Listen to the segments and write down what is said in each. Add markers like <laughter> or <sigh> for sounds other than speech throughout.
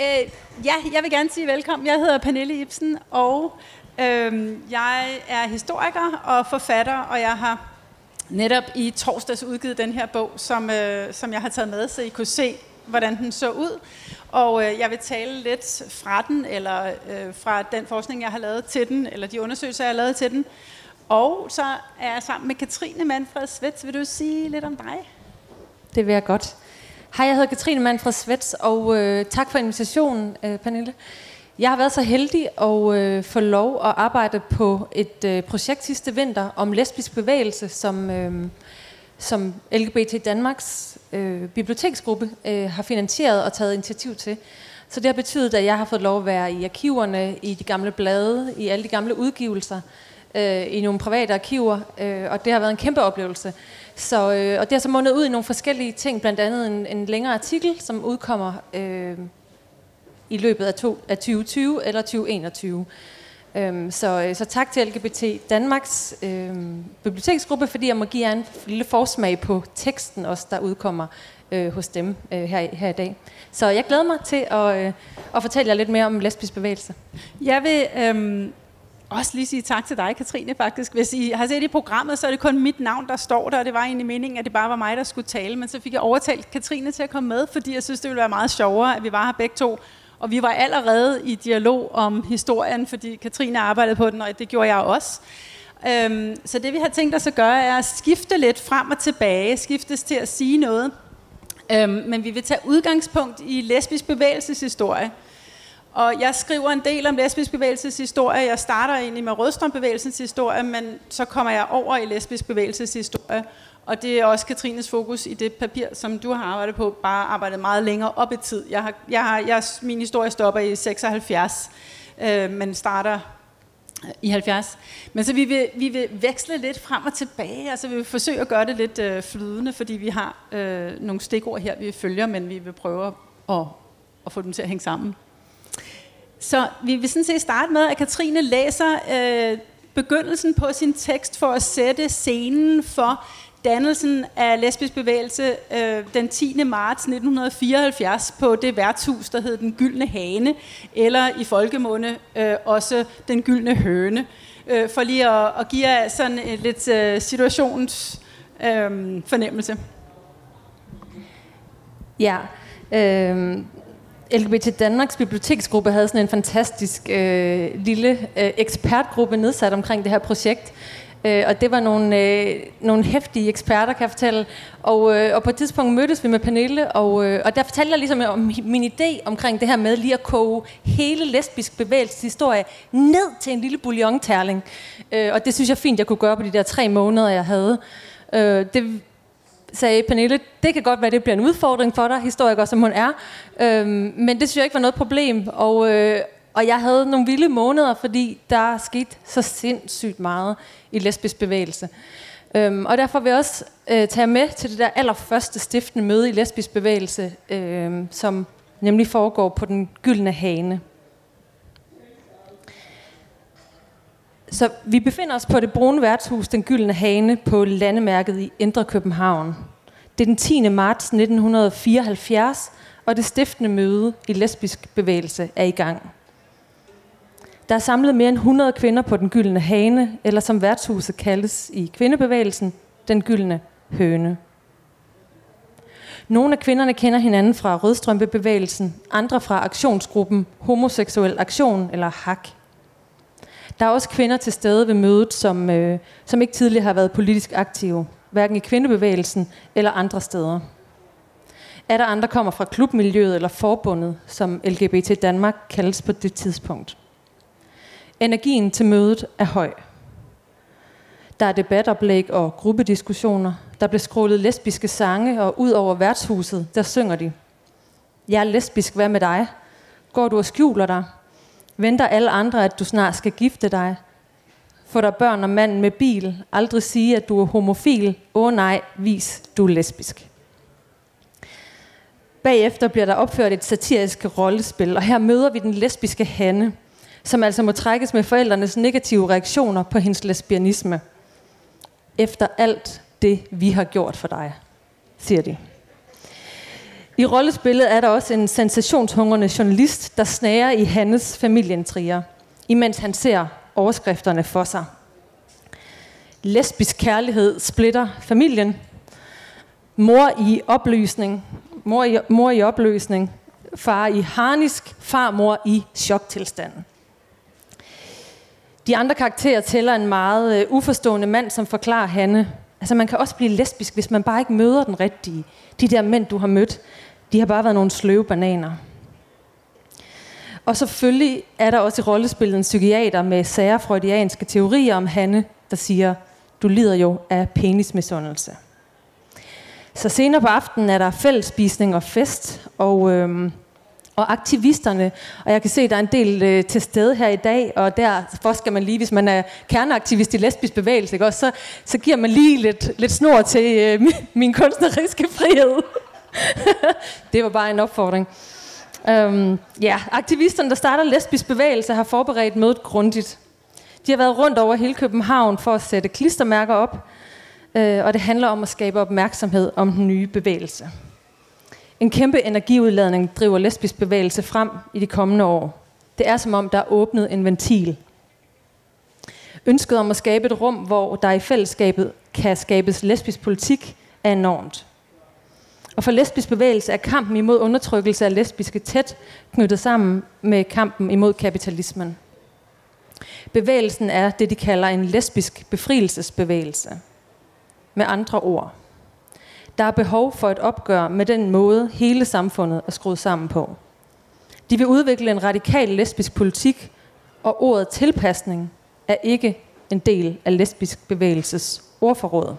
Øh, ja, jeg vil gerne sige velkommen. Jeg hedder Pernille Ibsen, og øh, jeg er historiker og forfatter, og jeg har netop i torsdags udgivet den her bog, som, øh, som jeg har taget med, så I kunne se, hvordan den så ud. Og øh, jeg vil tale lidt fra den, eller øh, fra den forskning, jeg har lavet til den, eller de undersøgelser, jeg har lavet til den. Og så er jeg sammen med Katrine Manfred Svets. Vil du sige lidt om dig? Det vil jeg godt. Hej, jeg hedder Katrine Manfred Svets, og øh, tak for invitationen, øh, Pernille. Jeg har været så heldig at øh, få lov at arbejde på et øh, projekt sidste vinter om lesbisk bevægelse, som, øh, som LGBT Danmarks øh, biblioteksgruppe øh, har finansieret og taget initiativ til. Så det har betydet, at jeg har fået lov at være i arkiverne, i de gamle blade, i alle de gamle udgivelser, øh, i nogle private arkiver, øh, og det har været en kæmpe oplevelse. Så, øh, og det har så mundet ud i nogle forskellige ting, blandt andet en, en længere artikel, som udkommer øh, i løbet af, to, af 2020 eller 2021. Øhm, så, øh, så tak til LGBT Danmarks øh, biblioteksgruppe, fordi jeg må give jer en lille forsmag på teksten også, der udkommer øh, hos dem øh, her, her i dag. Så jeg glæder mig til at, øh, at fortælle jer lidt mere om lesbisk bevægelse. Jeg vil øh, også lige sige tak til dig, Katrine, faktisk. Hvis I har set i programmet, så er det kun mit navn, der står der, og det var egentlig meningen, at det bare var mig, der skulle tale, men så fik jeg overtalt Katrine til at komme med, fordi jeg synes, det ville være meget sjovere, at vi var her begge to. Og vi var allerede i dialog om historien, fordi Katrine arbejdede på den, og det gjorde jeg også. Øhm, så det vi har tænkt os at gøre, er at skifte lidt frem og tilbage, skiftes til at sige noget. Øhm, men vi vil tage udgangspunkt i lesbisk bevægelseshistorie. Og jeg skriver en del om lesbisk bevægelseshistorie. Jeg starter egentlig med rødstrømbevægelsens historie, men så kommer jeg over i lesbisk bevægelseshistorie. Og det er også Katrines fokus i det papir, som du har arbejdet på, bare arbejdet meget længere op i tid. Jeg har, jeg har, jeg, min historie stopper i 76, øh, men starter øh, i 70. Men så vi vil, vi vil veksle lidt frem og tilbage, altså vi vil forsøge at gøre det lidt øh, flydende, fordi vi har øh, nogle stikord her, vi følger, men vi vil prøve at, at få dem til at hænge sammen. Så vi vil sådan set starte med, at Katrine læser øh, begyndelsen på sin tekst for at sætte scenen for dannelsen af lesbisk bevægelse øh, den 10. marts 1974 på det værtshus, der hed Den Gyldne Hane, eller i folkemunde øh, også Den Gyldne Høne, øh, for lige at, at give jer sådan en lidt øh, situations øh, fornemmelse. Ja, øh, LGBT Danmarks biblioteksgruppe havde sådan en fantastisk øh, lille øh, ekspertgruppe nedsat omkring det her projekt. Øh, og det var nogle, øh, nogle hæftige eksperter, kan jeg fortælle. Og, øh, og på et tidspunkt mødtes vi med Pernille, og, øh, og der fortalte jeg ligesom om min idé omkring det her med lige at koge hele lesbisk bevægelseshistorie ned til en lille bouillon Øh, og det synes jeg fint, jeg kunne gøre på de der tre måneder, jeg havde. Øh, det sagde Pernille, det kan godt være, det bliver en udfordring for dig, historiker som hun er. Øhm, men det synes jeg ikke var noget problem. Og, øh, og jeg havde nogle vilde måneder, fordi der skete så sindssygt meget i lesbisk bevægelse. Øhm, og derfor vil jeg også øh, tage med til det der allerførste stiftende møde i lesbisk bevægelse, øh, som nemlig foregår på den gyldne hane. Så vi befinder os på det brune værtshus, den gyldne hane, på landemærket i Indre København. Det er den 10. marts 1974, og det stiftende møde i lesbisk bevægelse er i gang. Der er samlet mere end 100 kvinder på den gyldne hane, eller som værtshuset kaldes i kvindebevægelsen, den gyldne høne. Nogle af kvinderne kender hinanden fra Rødstrømpebevægelsen, andre fra aktionsgruppen Homoseksuel Aktion eller HAK. Der er også kvinder til stede ved mødet, som, øh, som ikke tidligere har været politisk aktive, hverken i kvindebevægelsen eller andre steder. Er der andre kommer fra klubmiljøet eller forbundet, som LGBT Danmark kaldes på det tidspunkt. Energien til mødet er høj. Der er debatoplæg og gruppediskussioner. Der bliver skrålet lesbiske sange, og ud over værtshuset, der synger de. Jeg er lesbisk, hvad med dig? Går du og skjuler dig? Venter alle andre, at du snart skal gifte dig? Få dig børn og mand med bil. Aldrig sige, at du er homofil. Åh oh, nej, vis, du er lesbisk. Bagefter bliver der opført et satirisk rollespil, og her møder vi den lesbiske Hanne, som altså må trækkes med forældrenes negative reaktioner på hendes lesbianisme. Efter alt det, vi har gjort for dig, siger de. I rollespillet er der også en sensationshungrende journalist, der snager i Hannes familieintriger, imens han ser overskrifterne for sig. Lesbisk kærlighed splitter familien. Mor i opløsning. Mor i, mor i opløsning. Far i harnisk. Farmor i choktilstanden. De andre karakterer tæller en meget øh, uforstående mand, som forklarer Hanne. Altså man kan også blive lesbisk, hvis man bare ikke møder den rigtige. De der mænd, du har mødt, de har bare været nogle sløve bananer. Og selvfølgelig er der også i rollespillet en psykiater med særfreudianske teorier om Hanne, der siger, du lider jo af penismisundelse. Så senere på aftenen er der fællesspisning og fest, og, øhm, og aktivisterne, og jeg kan se, at der er en del øh, til stede her i dag, og derfor skal man lige, hvis man er kerneaktivist i lesbisk bevægelse, ikke, også, så, så giver man lige lidt, lidt snor til øh, min, <laughs> min kunstneriske frihed. <laughs> det var bare en opfordring. Øhm, ja, aktivisterne, der starter lesbisk bevægelse, har forberedt mødet grundigt. De har været rundt over hele København for at sætte klistermærker op, øh, og det handler om at skabe opmærksomhed om den nye bevægelse. En kæmpe energiudladning driver lesbisk bevægelse frem i de kommende år. Det er som om, der er åbnet en ventil. Ønsket om at skabe et rum, hvor der i fællesskabet kan skabes lesbisk politik, er enormt. Og for lesbisk bevægelse er kampen imod undertrykkelse af lesbiske tæt knyttet sammen med kampen imod kapitalismen. Bevægelsen er det, de kalder en lesbisk befrielsesbevægelse. Med andre ord. Der er behov for et opgør med den måde, hele samfundet er skruet sammen på. De vil udvikle en radikal lesbisk politik, og ordet tilpasning er ikke en del af lesbisk bevægelses ordforråd.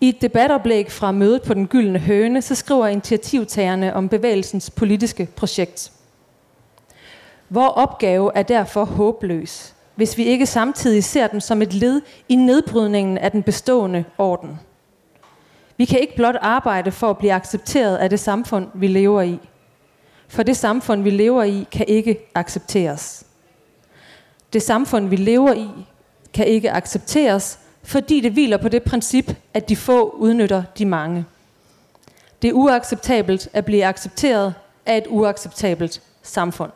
I et debatoplæg fra mødet på den gyldne høne, så skriver initiativtagerne om bevægelsens politiske projekt. Vor opgave er derfor håbløs, hvis vi ikke samtidig ser den som et led i nedbrydningen af den bestående orden. Vi kan ikke blot arbejde for at blive accepteret af det samfund, vi lever i. For det samfund, vi lever i, kan ikke accepteres. Det samfund, vi lever i, kan ikke accepteres, fordi det hviler på det princip, at de få udnytter de mange. Det er uacceptabelt at blive accepteret af et uacceptabelt samfund.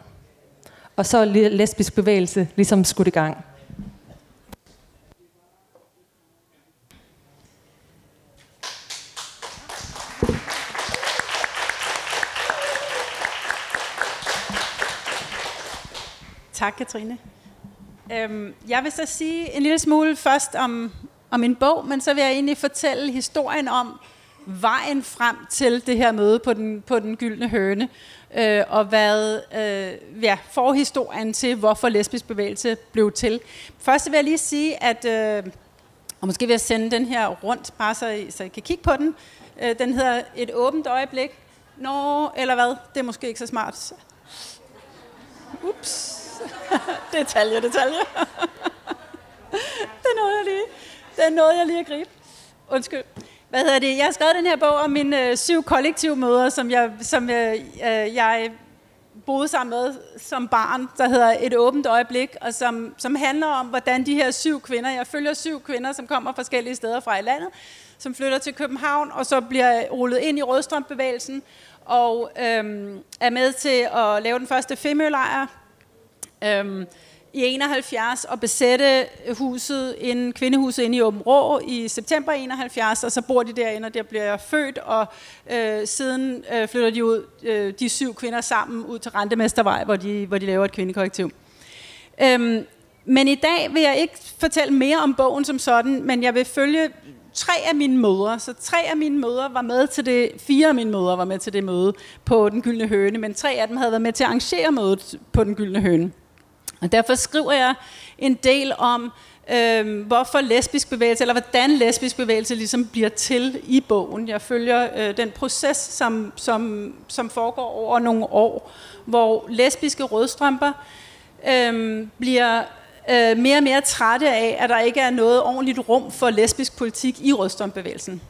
Og så er lesbisk bevægelse ligesom skudt i gang. Tak, Katrine. Øhm, jeg vil så sige en lille smule først om, om en bog, men så vil jeg egentlig fortælle historien om vejen frem til det her møde på den, på den gyldne høne, øh, og hvad øh, ja, forhistorien til, hvorfor lesbisk bevægelse blev til. Først vil jeg lige sige, at, øh, og måske vil jeg sende den her rundt, bare så I, så I kan kigge på den. Øh, den hedder Et åbent øjeblik. Nå, eller hvad? Det er måske ikke så smart. Ups. <laughs> detalje, detalje. det nåede jeg lige. Det nåede jeg lige at gribe. Undskyld. Hvad hedder det? Jeg har skrevet den her bog om mine øh, syv kollektivmøder, som jeg, som jeg, øh, jeg boede sammen med som barn, der hedder Et åbent øjeblik, og som, som handler om, hvordan de her syv kvinder, jeg følger syv kvinder, som kommer forskellige steder fra i landet, som flytter til København, og så bliver rullet ind i Rødstrømbevægelsen, og øhm, er med til at lave den første femølejr øhm, i 71 og besætte huset, en kvindehuset inde i Åben Rå i september 71, og så bor de derinde, og der bliver jeg født, og øh, siden øh, flytter de ud, øh, de syv kvinder sammen ud til Rentemestervej, hvor de, hvor de laver et kvindekorrektiv. Øhm, men i dag vil jeg ikke fortælle mere om bogen som sådan, men jeg vil følge tre af mine mødre. Så tre af mine mødre var med til det, fire af mine mødre var med til det møde på Den Gyldne Høne, men tre af dem havde været med til at arrangere mødet på Den Gyldne Høne. Og derfor skriver jeg en del om, øh, hvorfor lesbisk bevægelse, eller hvordan lesbisk bevægelse ligesom bliver til i bogen. Jeg følger øh, den proces, som, som, som foregår over nogle år, hvor lesbiske rødstrømper øh, bliver øh, mere og mere trætte af, at der ikke er noget ordentligt rum for lesbisk politik i rødstrømbevægelsen.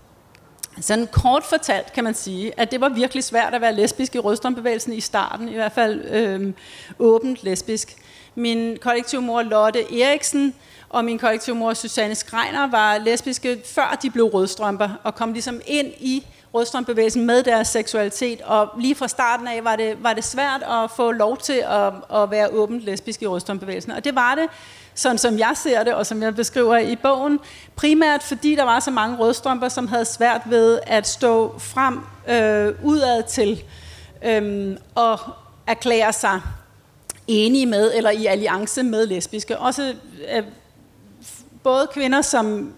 Sådan kort fortalt kan man sige, at det var virkelig svært at være lesbisk i rødstrømbevægelsen i starten, i hvert fald øh, åbent lesbisk. Min kollektivmor Lotte Eriksen og min kollektivmor Susanne Skreiner var lesbiske, før de blev rødstrømper, og kom ligesom ind i rødstrømbevægelsen med deres seksualitet, og lige fra starten af var det, var det svært at få lov til at, at være åbent lesbisk i rødstrømbevægelsen. Og det var det, sådan som jeg ser det, og som jeg beskriver i bogen, primært fordi der var så mange rødstrømper, som havde svært ved at stå frem øh, udad til øh, og erklære sig enige med, eller i alliance med lesbiske. Også øh, både kvinder, som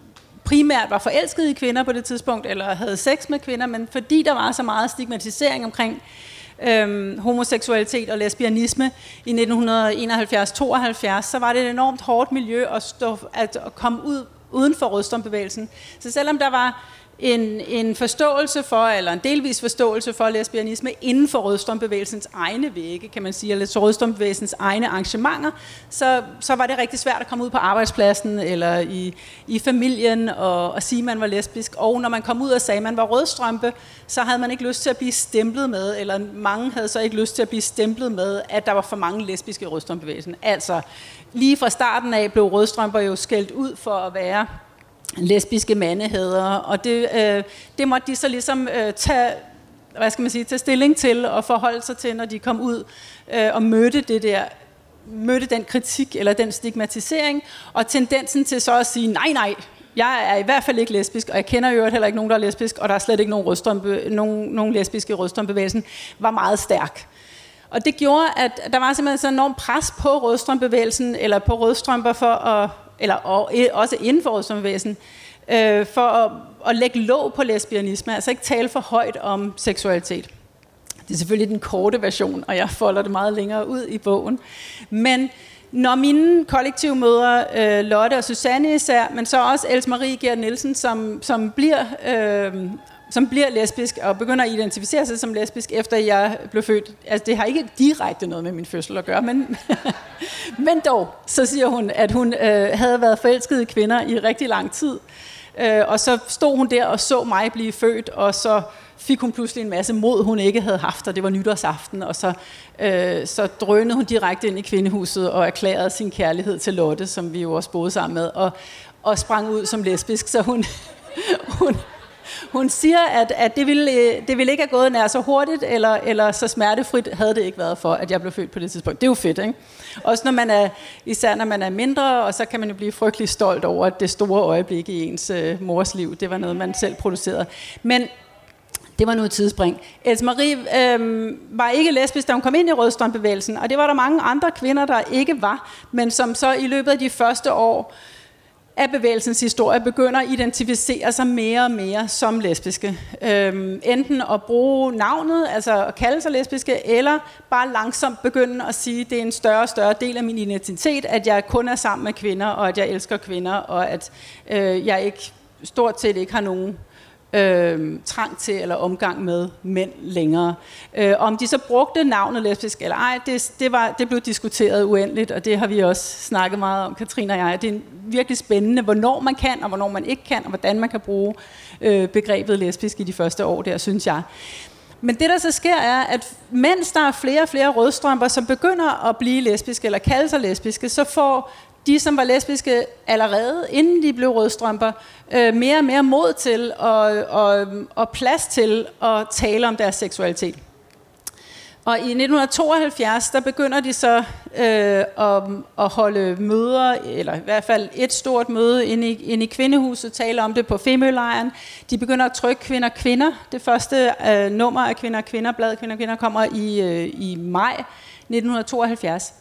primært var forelskede i kvinder på det tidspunkt, eller havde sex med kvinder, men fordi der var så meget stigmatisering omkring øhm, homoseksualitet og lesbianisme i 1971-72, så var det et enormt hårdt miljø at, stå, at, at komme ud uden for rødstrømbevægelsen. Så selvom der var en, en forståelse for, eller en delvis forståelse for lesbianisme inden for rødstrømbevægelsens egne vægge, kan man sige, eller rødstrømbevægelsens egne arrangementer, så, så var det rigtig svært at komme ud på arbejdspladsen eller i, i familien og, og sige, at man var lesbisk. Og når man kom ud og sagde, at man var rødstrømpe, så havde man ikke lyst til at blive stemplet med, eller mange havde så ikke lyst til at blive stemplet med, at der var for mange lesbiske i rødstrømbevægelsen. Altså, lige fra starten af blev rødstrømper jo skældt ud for at være lesbiske mandeheder, og det, øh, det måtte de så ligesom øh, tage, hvad skal man sige, tage stilling til og forholde sig til, når de kom ud øh, og mødte det der mødte den kritik eller den stigmatisering, og tendensen til så at sige, nej, nej, jeg er i hvert fald ikke lesbisk, og jeg kender jo heller ikke nogen, der er lesbisk, og der er slet ikke nogen, rødstrømpe, nogen, nogen lesbiske i rødstrømbevægelsen, var meget stærk. Og det gjorde, at der var simpelthen så enorm pres på rødstrømbevægelsen, eller på rødstrømper for at eller og, også inden for rødstrømbevægelsen, øh, for at, at lægge låg på lesbianisme, altså ikke tale for højt om seksualitet. Det er selvfølgelig den korte version, og jeg folder det meget længere ud i bogen. Men når mine kollektive møder, øh, Lotte og Susanne især, men så også Else Marie Gerd Nielsen, som, som bliver øh, som bliver lesbisk og begynder at identificere sig som lesbisk, efter jeg blev født. Altså, det har ikke direkte noget med min fødsel at gøre, men, <laughs> men dog, så siger hun, at hun øh, havde været forelsket i kvinder i rigtig lang tid. Øh, og så stod hun der og så mig blive født, og så fik hun pludselig en masse mod, hun ikke havde haft, og det var nytårsaften, og så, øh, så drønede hun direkte ind i kvindehuset og erklærede sin kærlighed til Lotte, som vi jo også boede sammen med, og, og sprang ud som lesbisk, så hun, <laughs> hun, hun siger, at, at det, ville, øh, det ville ikke have gået nær så hurtigt, eller, eller så smertefrit havde det ikke været for, at jeg blev født på det tidspunkt. Det er jo fedt, ikke? Også når man er, især når man er mindre, og så kan man jo blive frygtelig stolt over at det store øjeblik i ens øh, mors liv. Det var noget, man selv producerede. Men det var noget tidsspring. Else Marie øh, var ikke lesbisk, da hun kom ind i Rødstrømbevægelsen, og det var der mange andre kvinder, der ikke var, men som så i løbet af de første år at bevægelsens historie begynder at identificere sig mere og mere som lesbiske. Øhm, enten at bruge navnet, altså at kalde sig lesbiske, eller bare langsomt begynde at sige, at det er en større og større del af min identitet, at jeg kun er sammen med kvinder, og at jeg elsker kvinder, og at øh, jeg ikke stort set ikke har nogen øh, Øh, trang til eller omgang med mænd længere. Øh, om de så brugte navnet lesbisk eller ej, det, det, var, det blev diskuteret uendeligt, og det har vi også snakket meget om, Katrine og jeg. Det er virkelig spændende, hvornår man kan, og hvornår man ikke kan, og hvordan man kan bruge øh, begrebet lesbisk i de første år der, synes jeg. Men det, der så sker, er, at mens der er flere og flere rødstrømper, som begynder at blive lesbiske eller kalde sig lesbiske, så får de, som var lesbiske allerede, inden de blev rødstrømper, øh, mere og mere mod til og, og, og plads til at tale om deres seksualitet. Og i 1972, der begynder de så øh, at, at holde møder, eller i hvert fald et stort møde inde i, inde i Kvindehuset, tale om det på Femølejren. De begynder at trykke Kvinder Kvinder. Det første øh, nummer af Kvinder Kvinder, bladet Kvinder Kvinder, kommer i, øh, i maj 1972.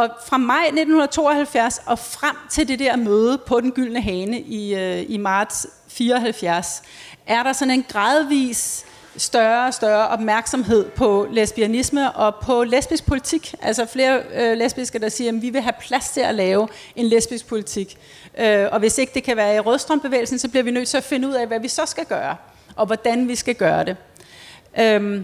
Og fra maj 1972 og frem til det der møde på den gyldne hane i, øh, i marts 74, er der sådan en gradvis større og større opmærksomhed på lesbianisme og på lesbisk politik. Altså flere øh, lesbiske, der siger, at vi vil have plads til at lave en lesbisk politik. Øh, og hvis ikke det kan være i rødstrømbevægelsen, så bliver vi nødt til at finde ud af, hvad vi så skal gøre, og hvordan vi skal gøre det. Øh,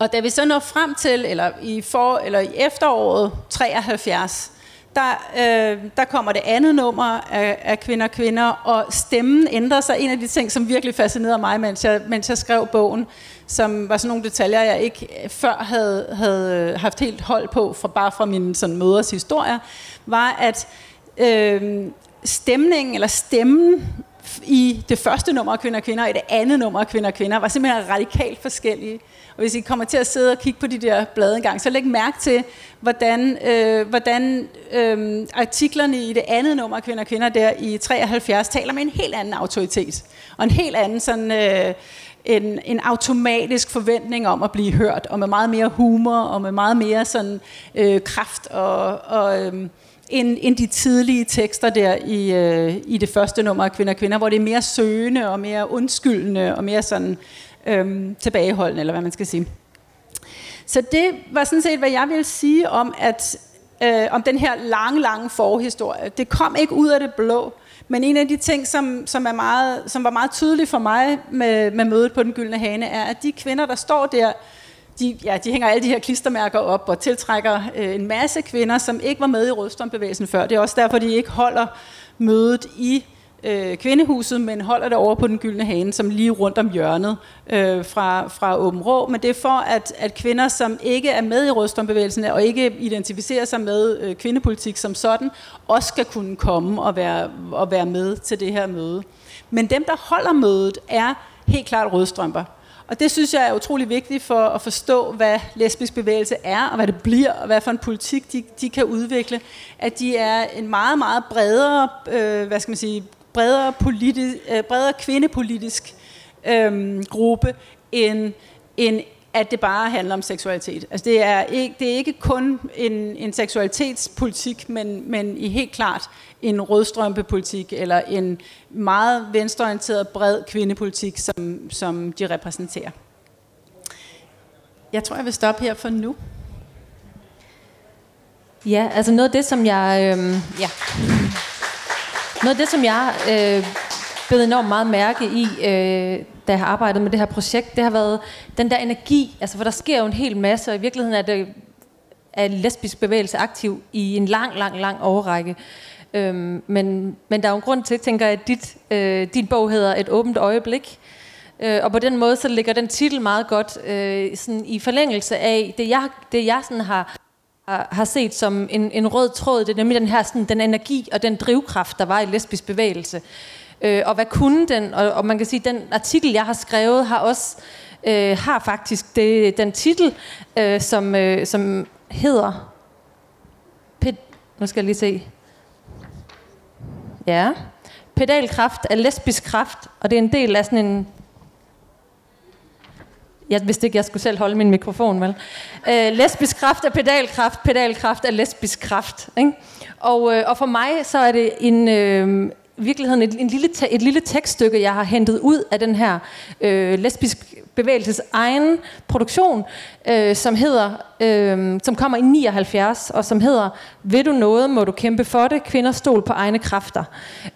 og da vi så når frem til, eller i, for, eller i efteråret 73, der, øh, der kommer det andet nummer af, af Kvinder og Kvinder, og stemmen ændrer sig. En af de ting, som virkelig fascinerede mig, mens jeg, mens jeg skrev bogen, som var sådan nogle detaljer, jeg ikke øh, før havde, havde øh, haft helt hold på, fra, bare fra mine sådan, møders historier, var, at øh, stemningen, eller stemmen i det første nummer af Kvinder og Kvinder og i det andet nummer af Kvinder og Kvinder var simpelthen radikalt forskellige. Og hvis I kommer til at sidde og kigge på de der blade engang, så læg mærke til, hvordan, øh, hvordan øh, artiklerne i det andet nummer af Kvinder og Kvinder der i 73 taler med en helt anden autoritet. Og en helt anden sådan... Øh, en, en automatisk forventning om at blive hørt, og med meget mere humor, og med meget mere sådan øh, kraft og, og øh, end, end de tidlige tekster der i, øh, i det første nummer af Kvinder og Kvinder, hvor det er mere søgende og mere undskyldende og mere sådan øh, tilbageholdende, eller hvad man skal sige. Så det var sådan set, hvad jeg ville sige om, at øh, om den her lange, lange forhistorie. Det kom ikke ud af det blå, men en af de ting, som, som, er meget, som var meget tydelig for mig med, med mødet på Den Gyldne Hane, er, at de kvinder, der står der, de, ja, de hænger alle de her klistermærker op og tiltrækker øh, en masse kvinder, som ikke var med i rødstrømbevægelsen før. Det er også derfor, de ikke holder mødet i øh, kvindehuset, men holder det over på den gyldne hane, som lige rundt om hjørnet øh, fra, fra Åben Rå. Men det er for, at, at kvinder, som ikke er med i rødstrømbevægelsen og ikke identificerer sig med øh, kvindepolitik som sådan, også skal kunne komme og være, og være med til det her møde. Men dem, der holder mødet, er helt klart rødstrømper. Og det synes jeg er utrolig vigtigt for at forstå, hvad lesbisk bevægelse er, og hvad det bliver, og hvad for en politik de, de kan udvikle. At de er en meget, meget bredere, øh, hvad skal man sige, bredere, politi, øh, bredere kvindepolitisk øh, gruppe, end, end at det bare handler om seksualitet. Altså det er ikke, det er ikke kun en, en seksualitetspolitik, men, men i helt klart en rødstrømpepolitik, eller en meget venstreorienteret, bred kvindepolitik, som, som de repræsenterer. Jeg tror, jeg vil stoppe her for nu. Ja, altså noget af det, som jeg... Øh, ja. Noget af det, som jeg øh, blev enormt meget mærke i, øh, da jeg har arbejdet med det her projekt, det har været den der energi, altså for der sker jo en hel masse, og i virkeligheden er det er lesbisk bevægelse aktiv i en lang, lang, lang overrække. Øhm, men, men der er jo en grund til, tænker jeg, at dit, øh, din bog hedder Et åbent øjeblik. Øh, og på den måde, så ligger den titel meget godt øh, sådan i forlængelse af det, jeg, det jeg sådan har, har set som en, en rød tråd. Det er nemlig den her sådan, den energi og den drivkraft, der var i lesbisk bevægelse. Øh, og hvad kunne den? Og, og man kan sige, den artikel, jeg har skrevet, har også øh, har faktisk det, den titel, øh, som, øh, som hedder... Ped, nu skal jeg lige se. Ja. Pedalkraft er lesbisk kraft, og det er en del af sådan en jeg vidste ikke, jeg skulle selv holde min mikrofon, vel? Øh, lesbisk kraft er pedalkraft, pedalkraft er lesbisk kraft. Ikke? Og, øh, og for mig så er det en, øh, virkeligheden et, en lille te, et lille tekststykke, jeg har hentet ud af den her øh, lesbisk bevægelses egen produktion, øh, som hedder, øh, som kommer i 79, og som hedder Vil du noget, må du kæmpe for det, kvinder stol på egne kræfter.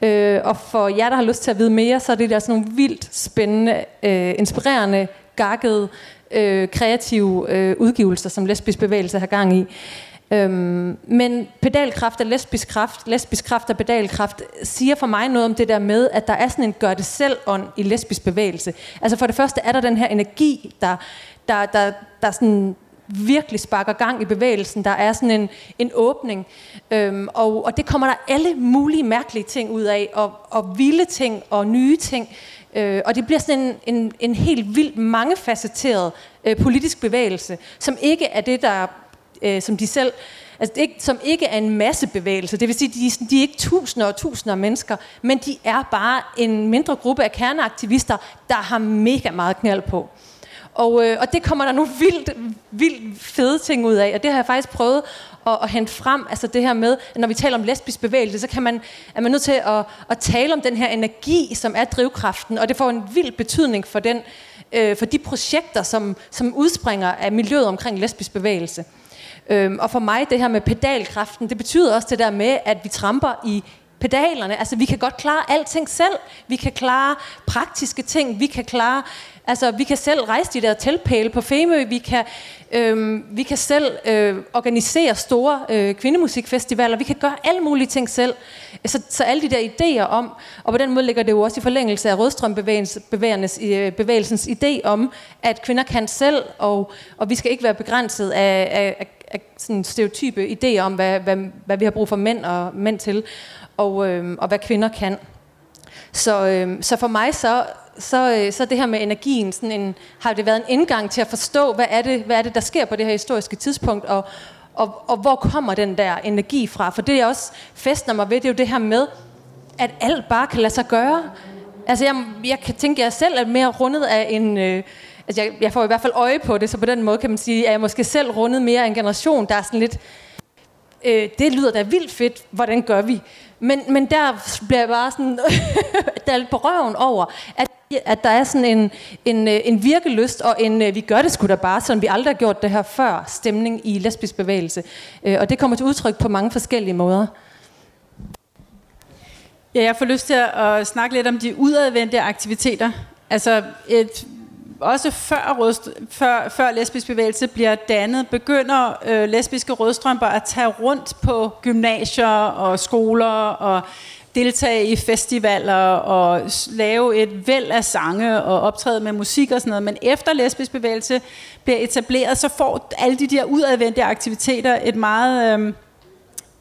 Øh, og for jer, der har lyst til at vide mere, så er det der sådan nogle vildt spændende, øh, inspirerende, gakkede, øh, kreative øh, udgivelser, som lesbisk bevægelse har gang i. Øhm, men pedalkraft er lesbisk kraft, lesbisk kraft er pedalkraft, siger for mig noget om det der med, at der er sådan en gør det selv ånd i lesbisk bevægelse. Altså for det første er der den her energi, der, der, der, der sådan virkelig sparker gang i bevægelsen. Der er sådan en, en åbning, øhm, og, og det kommer der alle mulige mærkelige ting ud af, og, og vilde ting og nye ting. Øh, og det bliver sådan en, en, en helt vildt mangefacetteret øh, politisk bevægelse, som ikke er det, der øh, som de selv Altså det ikke, som ikke er en masse bevægelse. Det vil sige, de, de er ikke tusinder og tusinder af mennesker, men de er bare en mindre gruppe af kerneaktivister, der har mega meget knald på. Og, øh, og det kommer der nu vildt, vildt fede ting ud af, og det har jeg faktisk prøvet at, at hente frem. Altså det her med, at når vi taler om lesbisk bevægelse, så kan man, er man nødt til at, at tale om den her energi, som er drivkraften, og det får en vild betydning for, den, øh, for de projekter, som, som udspringer af miljøet omkring lesbisk bevægelse. Øhm, og for mig, det her med pedalkraften, det betyder også det der med, at vi tramper i pedalerne. Altså, vi kan godt klare alting selv. Vi kan klare praktiske ting. Vi kan klare, altså, vi kan selv rejse de der teltpæle på Femø. Vi kan, øhm, vi kan selv øh, organisere store øh, kvindemusikfestivaler. Vi kan gøre alle mulige ting selv. Så, så alle de der idéer om, og på den måde ligger det jo også i forlængelse af rødstrømbevægelsens øh, bevægelsens idé om, at kvinder kan selv, og, og vi skal ikke være begrænset af, af sådan stereotype idéer om, hvad, hvad, hvad vi har brug for mænd og mænd til, og, øh, og hvad kvinder kan. Så, øh, så for mig så, så, øh, så det her med energien, sådan en, har det været en indgang til at forstå, hvad er, det, hvad er det, der sker på det her historiske tidspunkt, og, og, og hvor kommer den der energi fra? For det jeg også festner mig ved, det er jo det her med, at alt bare kan lade sig gøre. Altså jeg, jeg kan tænke, at jeg selv er mere rundet af en... Øh, altså jeg, jeg får i hvert fald øje på det, så på den måde kan man sige, at jeg måske selv rundet mere af en generation, der er sådan lidt... Øh, det lyder da vildt fedt, hvordan gør vi? Men, men der bliver jeg bare sådan... der er lidt på røven over, at at der er sådan en, en, øh, en virkelyst og en, øh, vi gør det sgu da bare, som vi aldrig har gjort det her før, stemning i lesbisk bevægelse. Øh, og det kommer til udtryk på mange forskellige måder. Ja, jeg får lyst til at snakke lidt om de udadvendte aktiviteter. Altså et, også før, rød, før, før lesbisk bevægelse bliver dannet, begynder øh, lesbiske rødstrømper at tage rundt på gymnasier og skoler og deltage i festivaler og lave et væld af sange og optræde med musik og sådan noget. Men efter lesbisk bevægelse bliver etableret, så får alle de der udadvendte aktiviteter et meget, øh,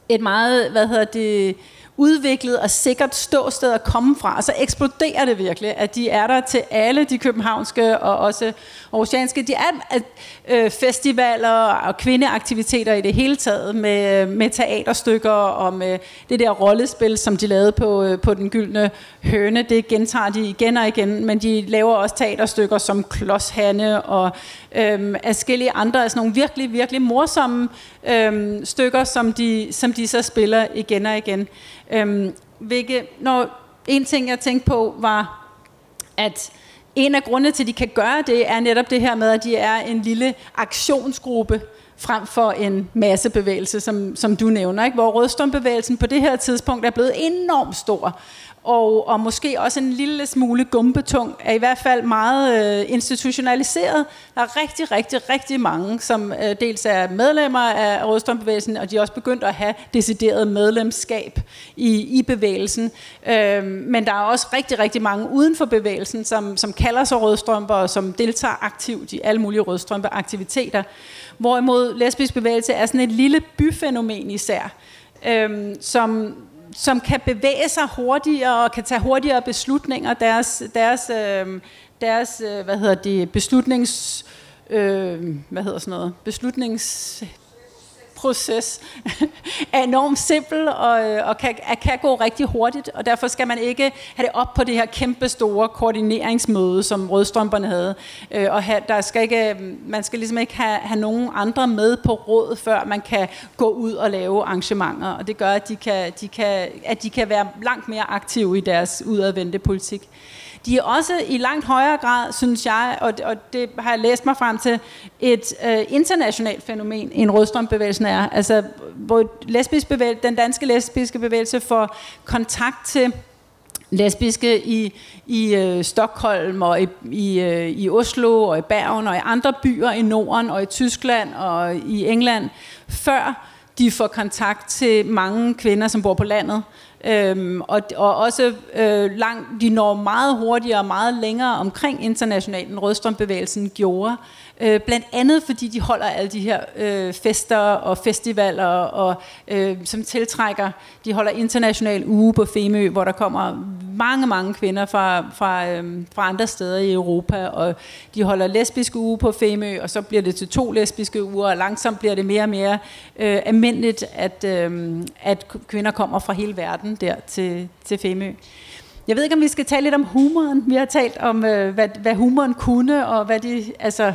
et meget hvad hedder det, udviklet og sikkert ståsted at komme fra, så eksploderer det virkelig, at de er der til alle de københavnske og også oceanske. De er øh, festivaler og kvindeaktiviteter i det hele taget, med, med teaterstykker og med det der rollespil, som de lavede på, øh, på Den Gyldne Høne. Det gentager de igen og igen, men de laver også teaterstykker som Klods Hanne og øh, forskellige andre, altså nogle virkelig, virkelig morsomme øhm, stykker, som de, som de så spiller igen og igen. Øhm, hvilke, når, en ting, jeg tænkte på, var, at en af grundene til, at de kan gøre det, er netop det her med, at de er en lille aktionsgruppe, frem for en massebevægelse, som, som du nævner, ikke? hvor rødstrømbevægelsen på det her tidspunkt er blevet enormt stor og, og måske også en lille smule gumbetung, er i hvert fald meget øh, institutionaliseret. Der er rigtig, rigtig, rigtig mange, som øh, dels er medlemmer af rådstrømbevægelsen, og de er også begyndt at have decideret medlemskab i, i bevægelsen. Øh, men der er også rigtig, rigtig mange uden for bevægelsen, som, som kalder sig rødstrømper, og som deltager aktivt i alle mulige rødstrømpeaktiviteter. Hvorimod lesbisk bevægelse er sådan et lille byfænomen især, øh, som som kan bevæge sig hurtigere og kan tage hurtigere beslutninger. Deres, deres, øh, deres øh, hvad hedder det, beslutnings... Øh, hvad hedder sådan noget? Beslutnings proces er enormt simpel og, øh, og kan, kan gå rigtig hurtigt, og derfor skal man ikke have det op på det her kæmpe store koordineringsmøde, som rødstrømperne havde. Øh, og have, der skal ikke, øh, man skal ligesom ikke have, have nogen andre med på råd, før man kan gå ud og lave arrangementer, og det gør, at de kan, de kan, at de kan være langt mere aktive i deres udadvendte politik. De er også i langt højere grad, synes jeg, og, og det har jeg læst mig frem til, et øh, internationalt fænomen, en rødstrømbevægelsen er. Altså, hvor lesbisk bevægelse, den danske lesbiske bevægelse får kontakt til lesbiske i, i øh, Stockholm og i, i, øh, i Oslo og i Bergen og i andre byer i Norden og i Tyskland og i England, før de får kontakt til mange kvinder, som bor på landet. Øhm, og, og også øh, langt, de når meget hurtigere og meget længere omkring internationalt, end rødstrømbevægelsen gjorde. Øh, blandt andet fordi de holder alle de her øh, fester og festivaler, og, øh, som tiltrækker, de holder international uge på Femø, hvor der kommer mange, mange kvinder fra, fra, øh, fra andre steder i Europa, og de holder lesbiske uge på Femø, og så bliver det til to lesbiske uger, og langsomt bliver det mere og mere øh, almindeligt, at, øh, at kvinder kommer fra hele verden der til, til Femø. Jeg ved ikke, om vi skal tale lidt om humoren. Vi har talt om, øh, hvad, hvad humoren kunne, og hvad de, altså,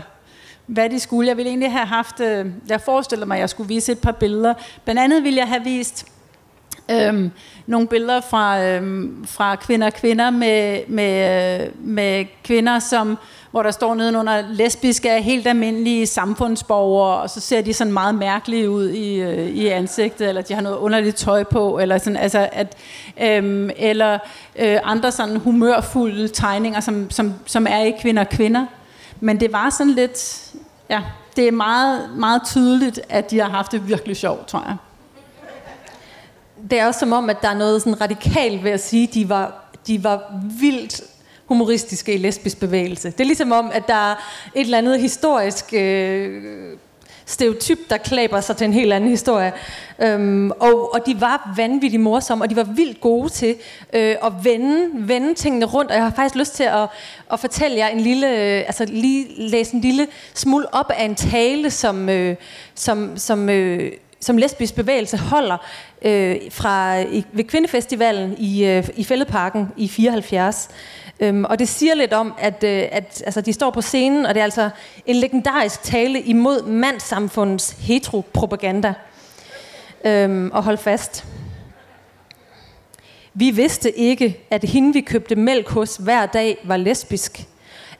hvad de skulle. Jeg ville egentlig have haft, øh, jeg forestiller mig, at jeg skulle vise et par billeder. Blandt andet ville jeg have vist øhm, nogle billeder fra, øhm, fra kvinder og kvinder med, med, øh, med kvinder, som, hvor der står nedenunder lesbiske er helt almindelige samfundsborgere, og så ser de sådan meget mærkelige ud i, øh, i ansigtet, eller de har noget underligt tøj på, eller sådan, altså at, øhm, eller øh, andre sådan humørfulde tegninger, som, som, som er i kvinder og kvinder. Men det var sådan lidt, ja, det er meget, meget tydeligt, at de har haft det virkelig sjovt, tror jeg. Det er også som om, at der er noget sådan radikalt ved at sige, at de var, de var vildt humoristiske i lesbisk bevægelse. Det er ligesom om, at der er et eller andet historisk øh, stereotyp, der klæber sig til en helt anden historie. Øhm, og, og de var vanvittigt morsomme, og de var vildt gode til øh, at vende, vende tingene rundt. Og jeg har faktisk lyst til at, at fortælle jer en lille, øh, altså lige læse en lille smule op af en tale, som, øh, som, som øh, som lesbisk bevægelse holder øh, fra, i, ved Kvindefestivalen i, øh, i Fælledparken i 74. Øhm, og det siger lidt om, at, øh, at altså, de står på scenen, og det er altså en legendarisk tale imod mandssamfundets heteropropaganda. Øhm, og hold fast. Vi vidste ikke, at hende vi købte mælk hos hver dag var lesbisk.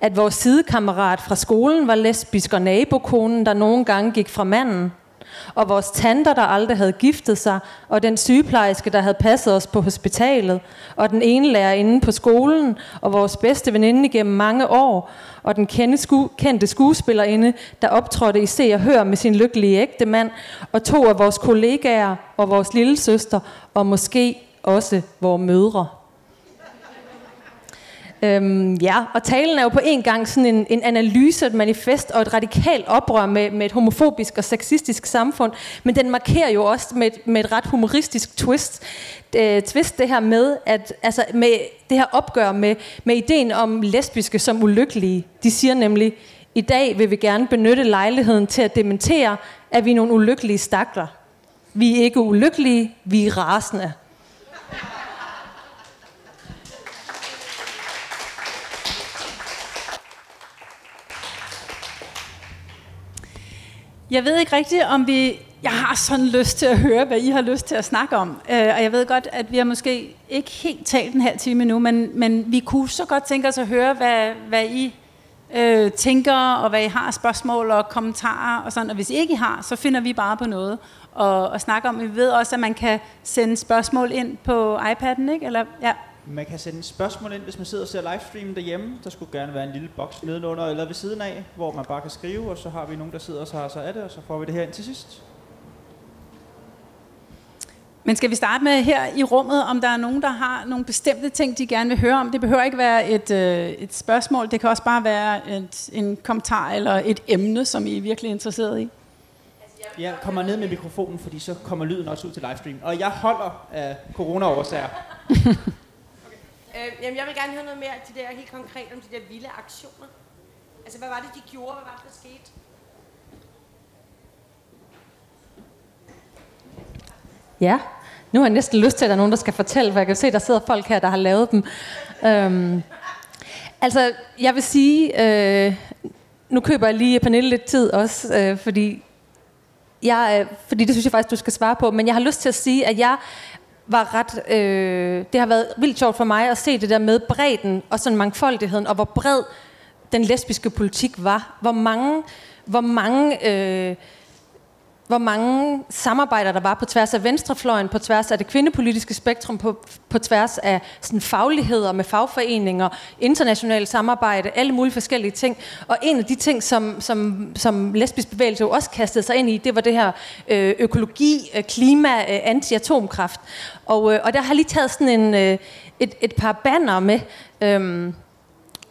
At vores sidekammerat fra skolen var lesbisk, og nabokonen, der nogle gange gik fra manden – og vores tanter, der aldrig havde giftet sig, og den sygeplejerske, der havde passet os på hospitalet, og den ene lærer inde på skolen, og vores bedste veninde igennem mange år, og den kendte, kendte skuespillerinde, der optrådte i Se og Hør med sin lykkelige ægte mand, og to af vores kollegaer, og vores lille søster, og måske også vores mødre. Øhm, ja, og talen er jo på en gang sådan en, en analyse, et manifest og et radikalt oprør med, med et homofobisk og sexistisk samfund, men den markerer jo også med, med et ret humoristisk twist, øh, twist det her med, at, altså med det her opgør med, med ideen om lesbiske som ulykkelige. De siger nemlig, i dag vil vi gerne benytte lejligheden til at dementere, at vi er nogle ulykkelige stakler. Vi er ikke ulykkelige, vi er rasende. Jeg ved ikke rigtigt, om vi... Jeg har sådan lyst til at høre, hvad I har lyst til at snakke om. Uh, og jeg ved godt, at vi har måske ikke helt talt en halv time nu, men, men vi kunne så godt tænke os at høre, hvad, hvad I øh, tænker, og hvad I har spørgsmål og kommentarer og sådan. Og hvis I ikke har, så finder vi bare på noget at, at snakke om. Vi ved også, at man kan sende spørgsmål ind på iPad'en, ikke? Eller, ja. Man kan sende spørgsmål ind, hvis man sidder og ser livestream derhjemme. Der skulle gerne være en lille boks nedenunder eller ved siden af, hvor man bare kan skrive, og så har vi nogen, der sidder og tager sig af det, og så får vi det her ind til sidst. Men skal vi starte med her i rummet, om der er nogen, der har nogle bestemte ting, de gerne vil høre om? Det behøver ikke være et, øh, et spørgsmål, det kan også bare være et, en kommentar eller et emne, som I er virkelig interesseret i. Jeg kommer ned med mikrofonen, fordi så kommer lyden også ud til livestream. Og jeg holder af corona-årsager. <laughs> Øh, jamen, jeg vil gerne høre noget mere til det der helt konkret om de der vilde aktioner. Altså, hvad var det, de gjorde? Hvad var det, der skete? Ja, nu har jeg næsten lyst til, at der er nogen, der skal fortælle, for jeg kan se, at der sidder folk her, der har lavet dem. Øhm, altså, jeg vil sige, øh, nu køber jeg lige Pernille lidt tid også, øh, fordi jeg, øh, fordi det synes jeg faktisk, du skal svare på, men jeg har lyst til at sige, at jeg var ret, øh, det har været vildt sjovt for mig at se det der med bredden og sådan mangfoldigheden, og hvor bred den lesbiske politik var. Hvor mange, hvor mange øh, hvor mange samarbejder der var på tværs af venstrefløjen, på tværs af det kvindepolitiske spektrum, på, på tværs af sådan fagligheder med fagforeninger, internationale samarbejde, alle mulige forskellige ting. Og en af de ting, som, som, som lesbisk bevægelse jo også kastede sig ind i, det var det her øh, økologi, øh, klima, øh, anti-atomkraft. Og, øh, og der har lige taget sådan en, øh, et, et par banner med. Øhm, øh,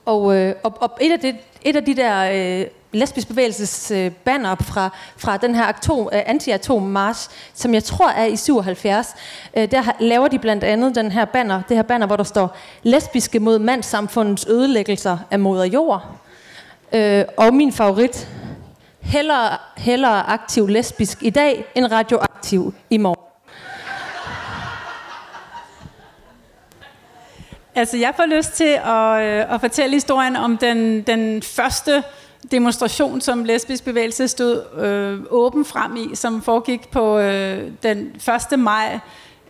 og, og, og et, af det, et af de der øh, lesbisk bevægelses øh, banner fra, fra den her atom, øh, anti-atom-march, som jeg tror er i 77. Øh, der laver de blandt andet den her banner, det her banner, hvor der står lesbiske mod mandssamfundets ødelæggelser af moder jord. Øh, og min favorit, hellere, hellere aktiv lesbisk i dag, end radioaktiv i morgen. Altså, jeg får lyst til at, øh, at fortælle historien om den, den første demonstration, som lesbisk bevægelse stod øh, åben frem i, som foregik på øh, den 1. maj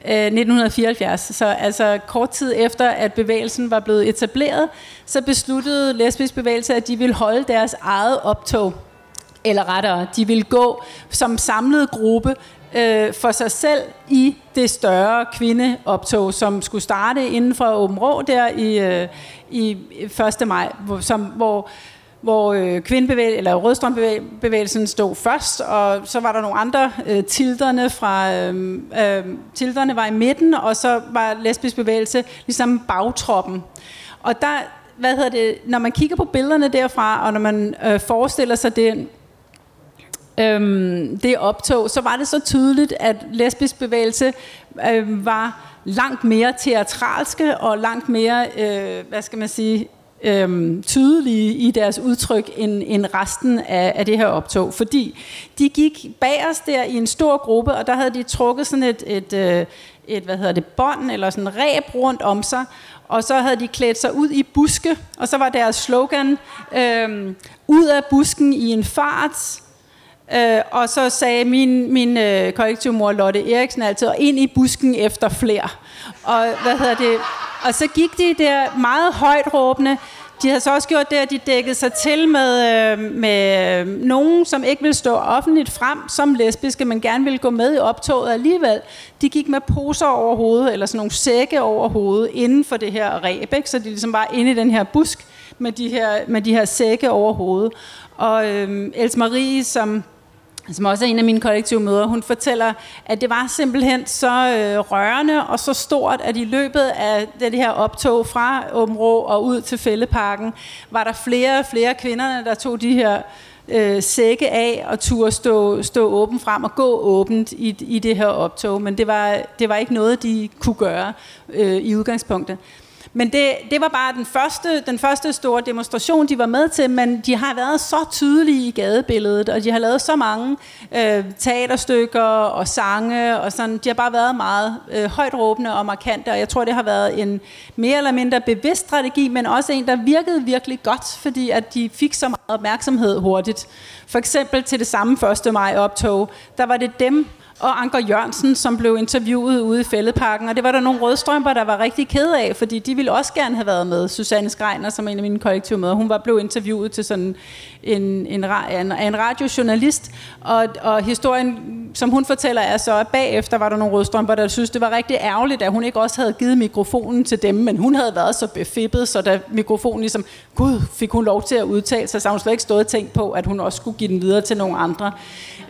øh, 1974. Så altså kort tid efter, at bevægelsen var blevet etableret, så besluttede lesbisk bevægelse, at de ville holde deres eget optog. Eller rettere, de ville gå som samlet gruppe øh, for sig selv i det større kvindeoptog, som skulle starte inden for Åben Rå der i, øh, i 1. maj, hvor, som, hvor hvor øh, kvindebevægelsen, eller rødstrømbevægelsen stod først, og så var der nogle andre, øh, tilderne fra, øh, øh, tilderne var i midten, og så var lesbisk bevægelse ligesom bagtroppen. Og der, hvad hedder det, når man kigger på billederne derfra, og når man øh, forestiller sig det, øh, det optog, så var det så tydeligt, at lesbisk bevægelse øh, var langt mere teatralske og langt mere, øh, hvad skal man sige, øhm, tydelige i deres udtryk end, end resten af, af det her optog. Fordi de gik bag os der i en stor gruppe, og der havde de trukket sådan et, et, et, et hvad hedder det, bånd eller sådan en ræb rundt om sig, og så havde de klædt sig ud i buske, og så var deres slogan, øhm, ud af busken i en fart, Øh, og så sagde min, min øh, kollektivmor Lotte Eriksen altid, ind i busken efter flere. Og, hvad hedder det? og så gik de der meget højt råbende. De havde så også gjort det, at de dækkede sig til med, øh, med øh, nogen, som ikke ville stå offentligt frem som lesbiske, men gerne ville gå med i optoget alligevel. De gik med poser over hovedet, eller sådan nogle sække over hovedet, inden for det her ræb, ikke? så de ligesom var inde i den her busk med de her, med de her sække over hovedet. Og øh, Els Marie, som som også er en af mine kollektive møder, hun fortæller, at det var simpelthen så øh, rørende og så stort, at i løbet af det her optog fra Områ og ud til Fælleparken, var der flere og flere kvinder, der tog de her øh, sække af og turde stå, stå åben frem og gå åbent i, i det her optog. Men det var, det var ikke noget, de kunne gøre øh, i udgangspunktet. Men det, det var bare den første, den første store demonstration, de var med til, men de har været så tydelige i gadebilledet, og de har lavet så mange øh, teaterstykker og sange, og sådan. de har bare været meget øh, højt råbende og markante, og jeg tror, det har været en mere eller mindre bevidst strategi, men også en, der virkede virkelig godt, fordi at de fik så meget opmærksomhed hurtigt. For eksempel til det samme 1. maj optog, der var det dem, og Anker Jørgensen, som blev interviewet ude i Fældeparken. Og det var der nogle rødstrømper, der var rigtig ked af, fordi de ville også gerne have været med. Susanne Skreiner, som er en af mine kollektive møder, hun var blevet interviewet til sådan en, en, en, en radiojournalist. Og, og historien, som hun fortæller, er så, at bagefter var der nogle rødstrømper, der synes, det var rigtig ærgerligt, at hun ikke også havde givet mikrofonen til dem, men hun havde været så befippet, så da mikrofonen ligesom, gud, fik hun lov til at udtale sig, så hun slet ikke stået og tænkt på, at hun også skulle give den videre til nogle andre.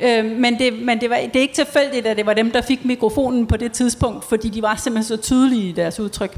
Øh, men det, men det, var, det er ikke tilfældigt, at det var dem, der fik mikrofonen på det tidspunkt, fordi de var simpelthen så tydelige i deres udtryk.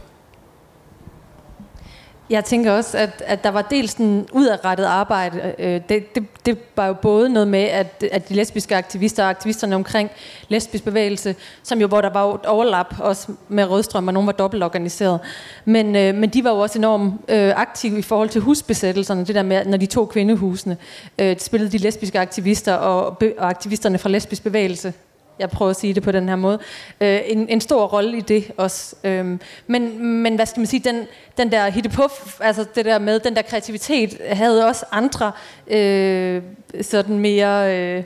Jeg tænker også, at, at der var dels en udadrettet arbejde. Øh, det, det, det var jo både noget med, at, at de lesbiske aktivister og aktivisterne omkring lesbisk bevægelse, som jo, hvor der var et overlap også med Rødstrøm, og nogen var dobbelt organiseret. Men, øh, men de var jo også enormt øh, aktive i forhold til husbesættelserne, det der med, når de to kvindehusene, øh, spillede de lesbiske aktivister og, og aktivisterne fra lesbisk bevægelse jeg prøver at sige det på den her måde, øh, en, en stor rolle i det også. Øhm, men, men hvad skal man sige, den, den der hittepuff, altså det der med, den der kreativitet, havde også andre øh, sådan mere... Øh,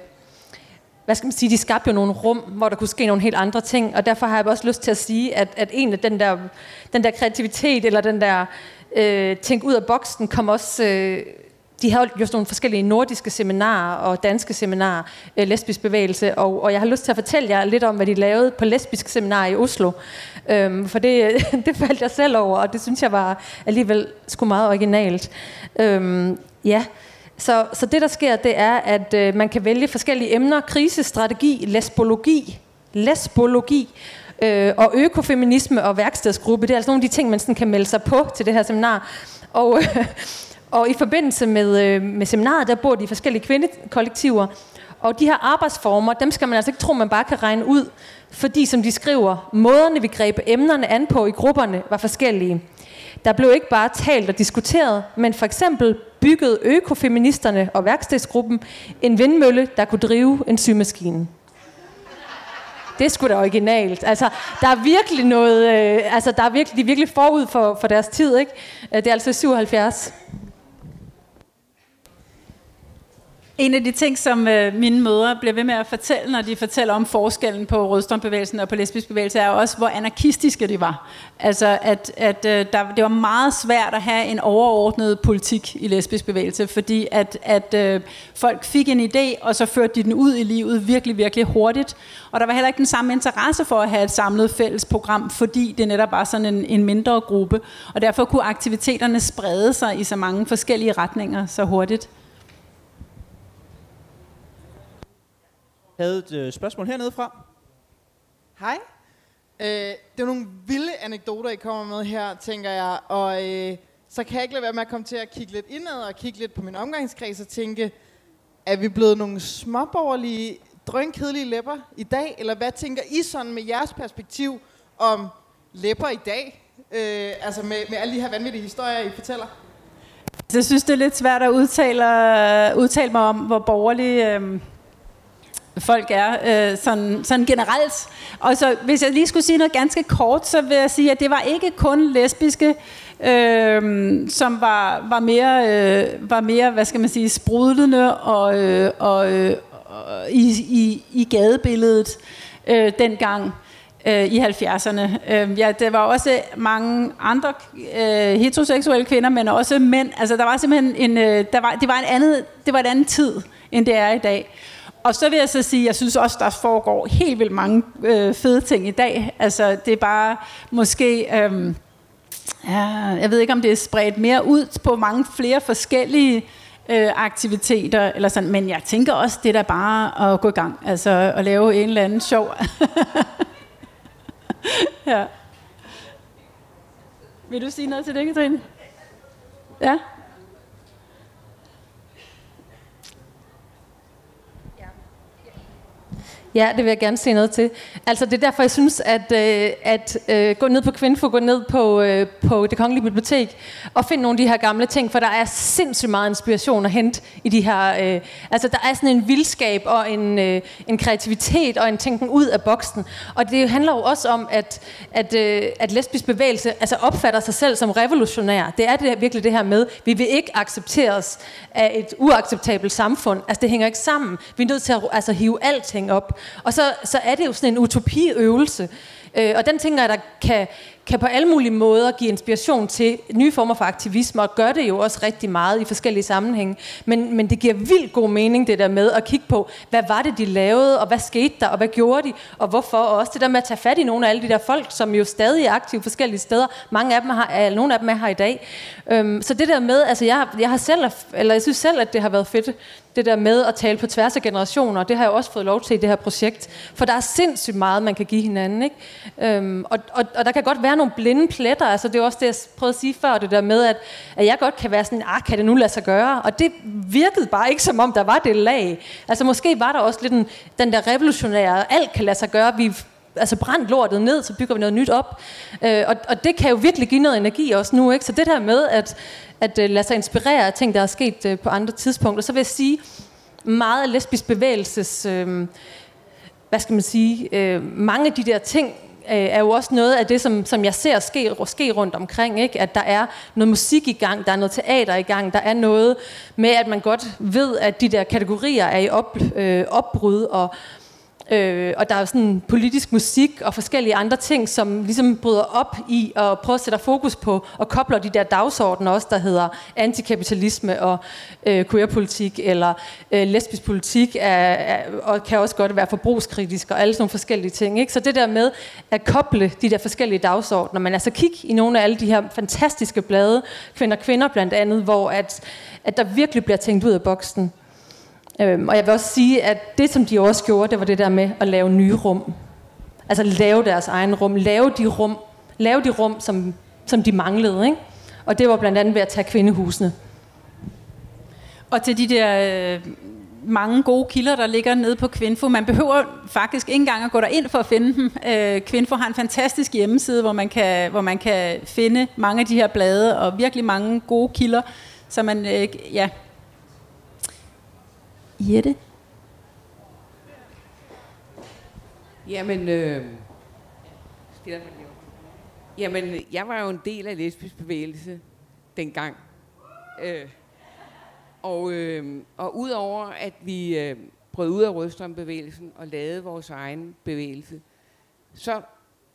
hvad skal man sige, de skabte jo nogle rum, hvor der kunne ske nogle helt andre ting, og derfor har jeg også lyst til at sige, at, at en af den der, den der kreativitet, eller den der øh, tænk ud af boksen, kom også øh, de havde jo sådan nogle forskellige nordiske seminarer og danske seminarer, øh, lesbisk bevægelse, og, og jeg har lyst til at fortælle jer lidt om, hvad de lavede på lesbisk seminar i Oslo. Øhm, for det, <laughs> det faldt jeg selv over, og det synes jeg var alligevel sgu meget originalt. Øhm, ja, så, så det der sker, det er, at øh, man kan vælge forskellige emner. Krisestrategi, lesbologi, lesbologi, øh, og økofeminisme og værkstedsgruppe. Det er altså nogle af de ting, man sådan kan melde sig på til det her seminar. Og, <laughs> øh, og i forbindelse med, øh, med seminaret, der bor de forskellige kvindekollektiver. Og de her arbejdsformer, dem skal man altså ikke tro, man bare kan regne ud. Fordi, som de skriver, måderne vi greb emnerne an på i grupperne var forskellige. Der blev ikke bare talt og diskuteret, men for eksempel byggede økofeministerne og værkstedsgruppen en vindmølle, der kunne drive en symaskine. Det er sgu da originalt. Altså, der er virkelig noget, øh, altså, der er virkelig, de er virkelig forud for, for deres tid, ikke? Øh, det er altså 77. En af de ting, som øh, mine mødre bliver ved med at fortælle, når de fortæller om forskellen på rødstrømbevægelsen og på lesbisk bevægelse, er også, hvor anarkistiske de var. Altså, at, at øh, der, det var meget svært at have en overordnet politik i lesbisk bevægelse, fordi at, at øh, folk fik en idé, og så førte de den ud i livet virkelig, virkelig hurtigt. Og der var heller ikke den samme interesse for at have et samlet fælles program, fordi det netop var sådan en, en mindre gruppe. Og derfor kunne aktiviteterne sprede sig i så mange forskellige retninger så hurtigt. Havde et øh, spørgsmål hernede fra. Hej. Øh, det er nogle vilde anekdoter, I kommer med her, tænker jeg. Og øh, så kan jeg ikke lade være med at komme til at kigge lidt indad og kigge lidt på min omgangskreds og tænke, er vi blevet nogle småborgerlige, drønkedelige læpper i dag? Eller hvad tænker I sådan med jeres perspektiv om læpper i dag? Øh, altså med, med alle de her vanvittige historier, I fortæller? Jeg synes, det er lidt svært at udtale, udtale mig om, hvor borgerlige øh, folk er øh, sådan, sådan generelt. Og så hvis jeg lige skulle sige noget ganske kort, så vil jeg sige, at det var ikke kun lesbiske, øh, som var, var, mere, øh, var mere, hvad skal man sige, sprudlende og, øh, og, øh, i, i, i gadebilledet øh, dengang øh, i 70'erne. Øh, ja, der var også mange andre øh, heteroseksuelle kvinder, men også mænd. Altså, der var simpelthen en, øh, der var, det var en andet, det var en anden tid, end det er i dag. Og så vil jeg så sige, jeg synes også, der foregår helt vildt mange øh, fede ting i dag. Altså, det er bare måske... Øh, ja, jeg ved ikke, om det er spredt mere ud på mange flere forskellige øh, aktiviteter, eller sådan, men jeg tænker også, det er da bare at gå i gang, altså at lave en eller anden sjov. <laughs> ja. Vil du sige noget til det, Katrine? Ja? Ja, det vil jeg gerne se noget til. Altså, det er derfor, jeg synes, at, øh, at øh, gå ned på Kvinfo, gå ned på, øh, på det kongelige bibliotek og finde nogle af de her gamle ting, for der er sindssygt meget inspiration at hente i de her... Øh, altså, der er sådan en vildskab og en, øh, en kreativitet og en tænken ud af boksen. Og det handler jo også om, at, at, øh, at lesbisk bevægelse altså opfatter sig selv som revolutionær. Det er det, virkelig det her med, vi vil ikke accepteres af et uacceptabelt samfund. Altså, det hænger ikke sammen. Vi er nødt til at altså, hive alting op. Og så, så er det jo sådan en utopiøvelse. Øh, og den tænker jeg, der kan, kan på alle mulige måder give inspiration til nye former for aktivisme, og gør det jo også rigtig meget i forskellige sammenhænge. Men, men det giver vildt god mening, det der med at kigge på, hvad var det, de lavede, og hvad skete der, og hvad gjorde de, og hvorfor, og også det der med at tage fat i nogle af alle de der folk, som jo stadig er aktive forskellige steder. Mange af dem har, nogle af dem er her i dag. Øhm, så det der med, altså jeg, jeg har selv, eller jeg synes selv, at det har været fedt, det der med at tale på tværs af generationer, det har jeg også fået lov til i det her projekt. For der er sindssygt meget, man kan give hinanden. Ikke? Øhm, og, og, og der kan godt være nogle blinde pletter. Altså, det er også det, jeg prøvede at sige før, det der med, at, at jeg godt kan være sådan, ah, kan det nu lade sig gøre? Og det virkede bare ikke, som om der var det lag. Altså, måske var der også lidt en, den der revolutionære, alt kan lade sig gøre, vi altså brændt lortet ned, så bygger vi noget nyt op. Øh, og, og det kan jo virkelig give noget energi også nu. Ikke? Så det der med at, at uh, lade sig inspirere af ting, der er sket uh, på andre tidspunkter, så vil jeg sige, meget af lesbisk bevægelses, øh, hvad skal man sige, øh, mange af de der ting, øh, er jo også noget af det, som, som jeg ser ske, ske rundt omkring. Ikke? At der er noget musik i gang, der er noget teater i gang, der er noget med, at man godt ved, at de der kategorier er i op, øh, opbrud, og, Øh, og der er sådan politisk musik og forskellige andre ting, som ligesom bryder op i at prøve at sætte fokus på og kobler de der dagsordener også, der hedder antikapitalisme og øh, queerpolitik eller øh, lesbisk politik, er, er, og kan også godt være forbrugskritisk og alle sådan nogle forskellige ting. Ikke? Så det der med at koble de der forskellige dagsordner, men altså kig i nogle af alle de her fantastiske blade, Kvinder Kvinder blandt andet, hvor at, at der virkelig bliver tænkt ud af boksen. Øhm, og jeg vil også sige, at det, som de også gjorde, det var det der med at lave nye rum. Altså lave deres egen rum. Lave de rum, lave de rum som, som de manglede. Ikke? Og det var blandt andet ved at tage kvindehusene. Og til de der øh, mange gode kilder, der ligger nede på Kvinfo. Man behøver faktisk ikke engang at gå ind for at finde dem. Øh, Kvinfo har en fantastisk hjemmeside, hvor man, kan, hvor man kan finde mange af de her blade, og virkelig mange gode kilder, så man øh, ja, Jette? Jamen, øh, jamen, jeg var jo en del af lesbisk bevægelse dengang. Øh, og, øh, og udover at vi øh, brød ud af rødstrømbevægelsen og lavede vores egen bevægelse, så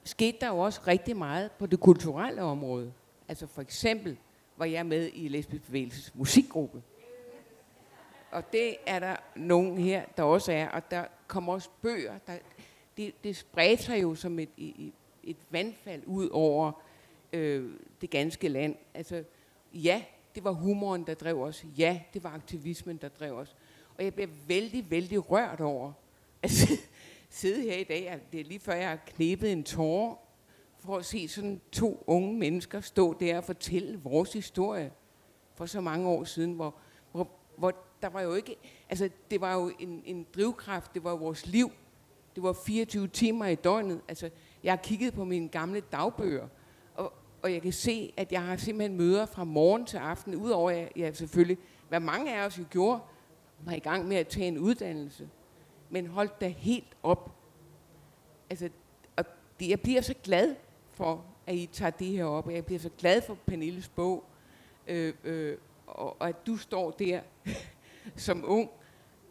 skete der jo også rigtig meget på det kulturelle område. Altså for eksempel var jeg med i lesbisk bevægelses musikgruppe og det er der nogen her, der også er, og der kommer også bøger. Der, det, det spredte sig jo som et, et, et vandfald ud over øh, det ganske land. Altså, ja, det var humoren, der drev os. Ja, det var aktivismen, der drev os. Og jeg bliver vældig, vældig rørt over at <laughs> sidde her i dag. Det er lige før, jeg har knæbet en tårer for at se sådan to unge mennesker stå der og fortælle vores historie for så mange år siden, hvor, hvor, hvor der var jo ikke, altså det var jo en, en drivkraft, det var vores liv. Det var 24 timer i døgnet. Altså, jeg har kigget på mine gamle dagbøger, og, og jeg kan se, at jeg har simpelthen møder fra morgen til aften, udover at jeg selvfølgelig, hvad mange af os jo gjorde, var i gang med at tage en uddannelse. Men holdt da helt op. Altså, og det, jeg bliver så glad for, at I tager det her op, og jeg bliver så glad for Pernilles bog, øh, øh, og, og at du står der som ung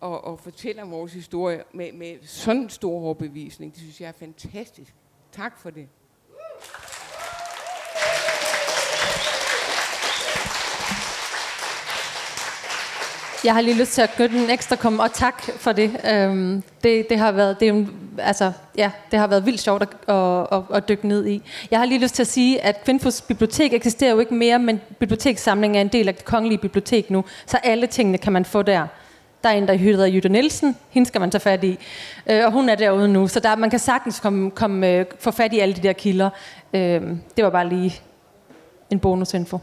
og, og fortæller vores historie med, med sådan en stor overbevisning. Det synes jeg er fantastisk. Tak for det. Jeg har lige lyst til at gøre den ekstra kom og tak for det. Øhm, det, det, har været, det, er en, altså, ja, det har været vildt sjovt at, at, at, at dykke ned i. Jeg har lige lyst til at sige, at Kvinfos bibliotek eksisterer jo ikke mere, men bibliotekssamlingen er en del af det kongelige bibliotek nu, så alle tingene kan man få der. Der er en, der hedder Jytte Nielsen. Hende skal man tage fat i. Øh, og hun er derude nu, så der, man kan sagtens komme, komme, øh, få fat i alle de der kilder. Øh, det var bare lige en bonusinfo.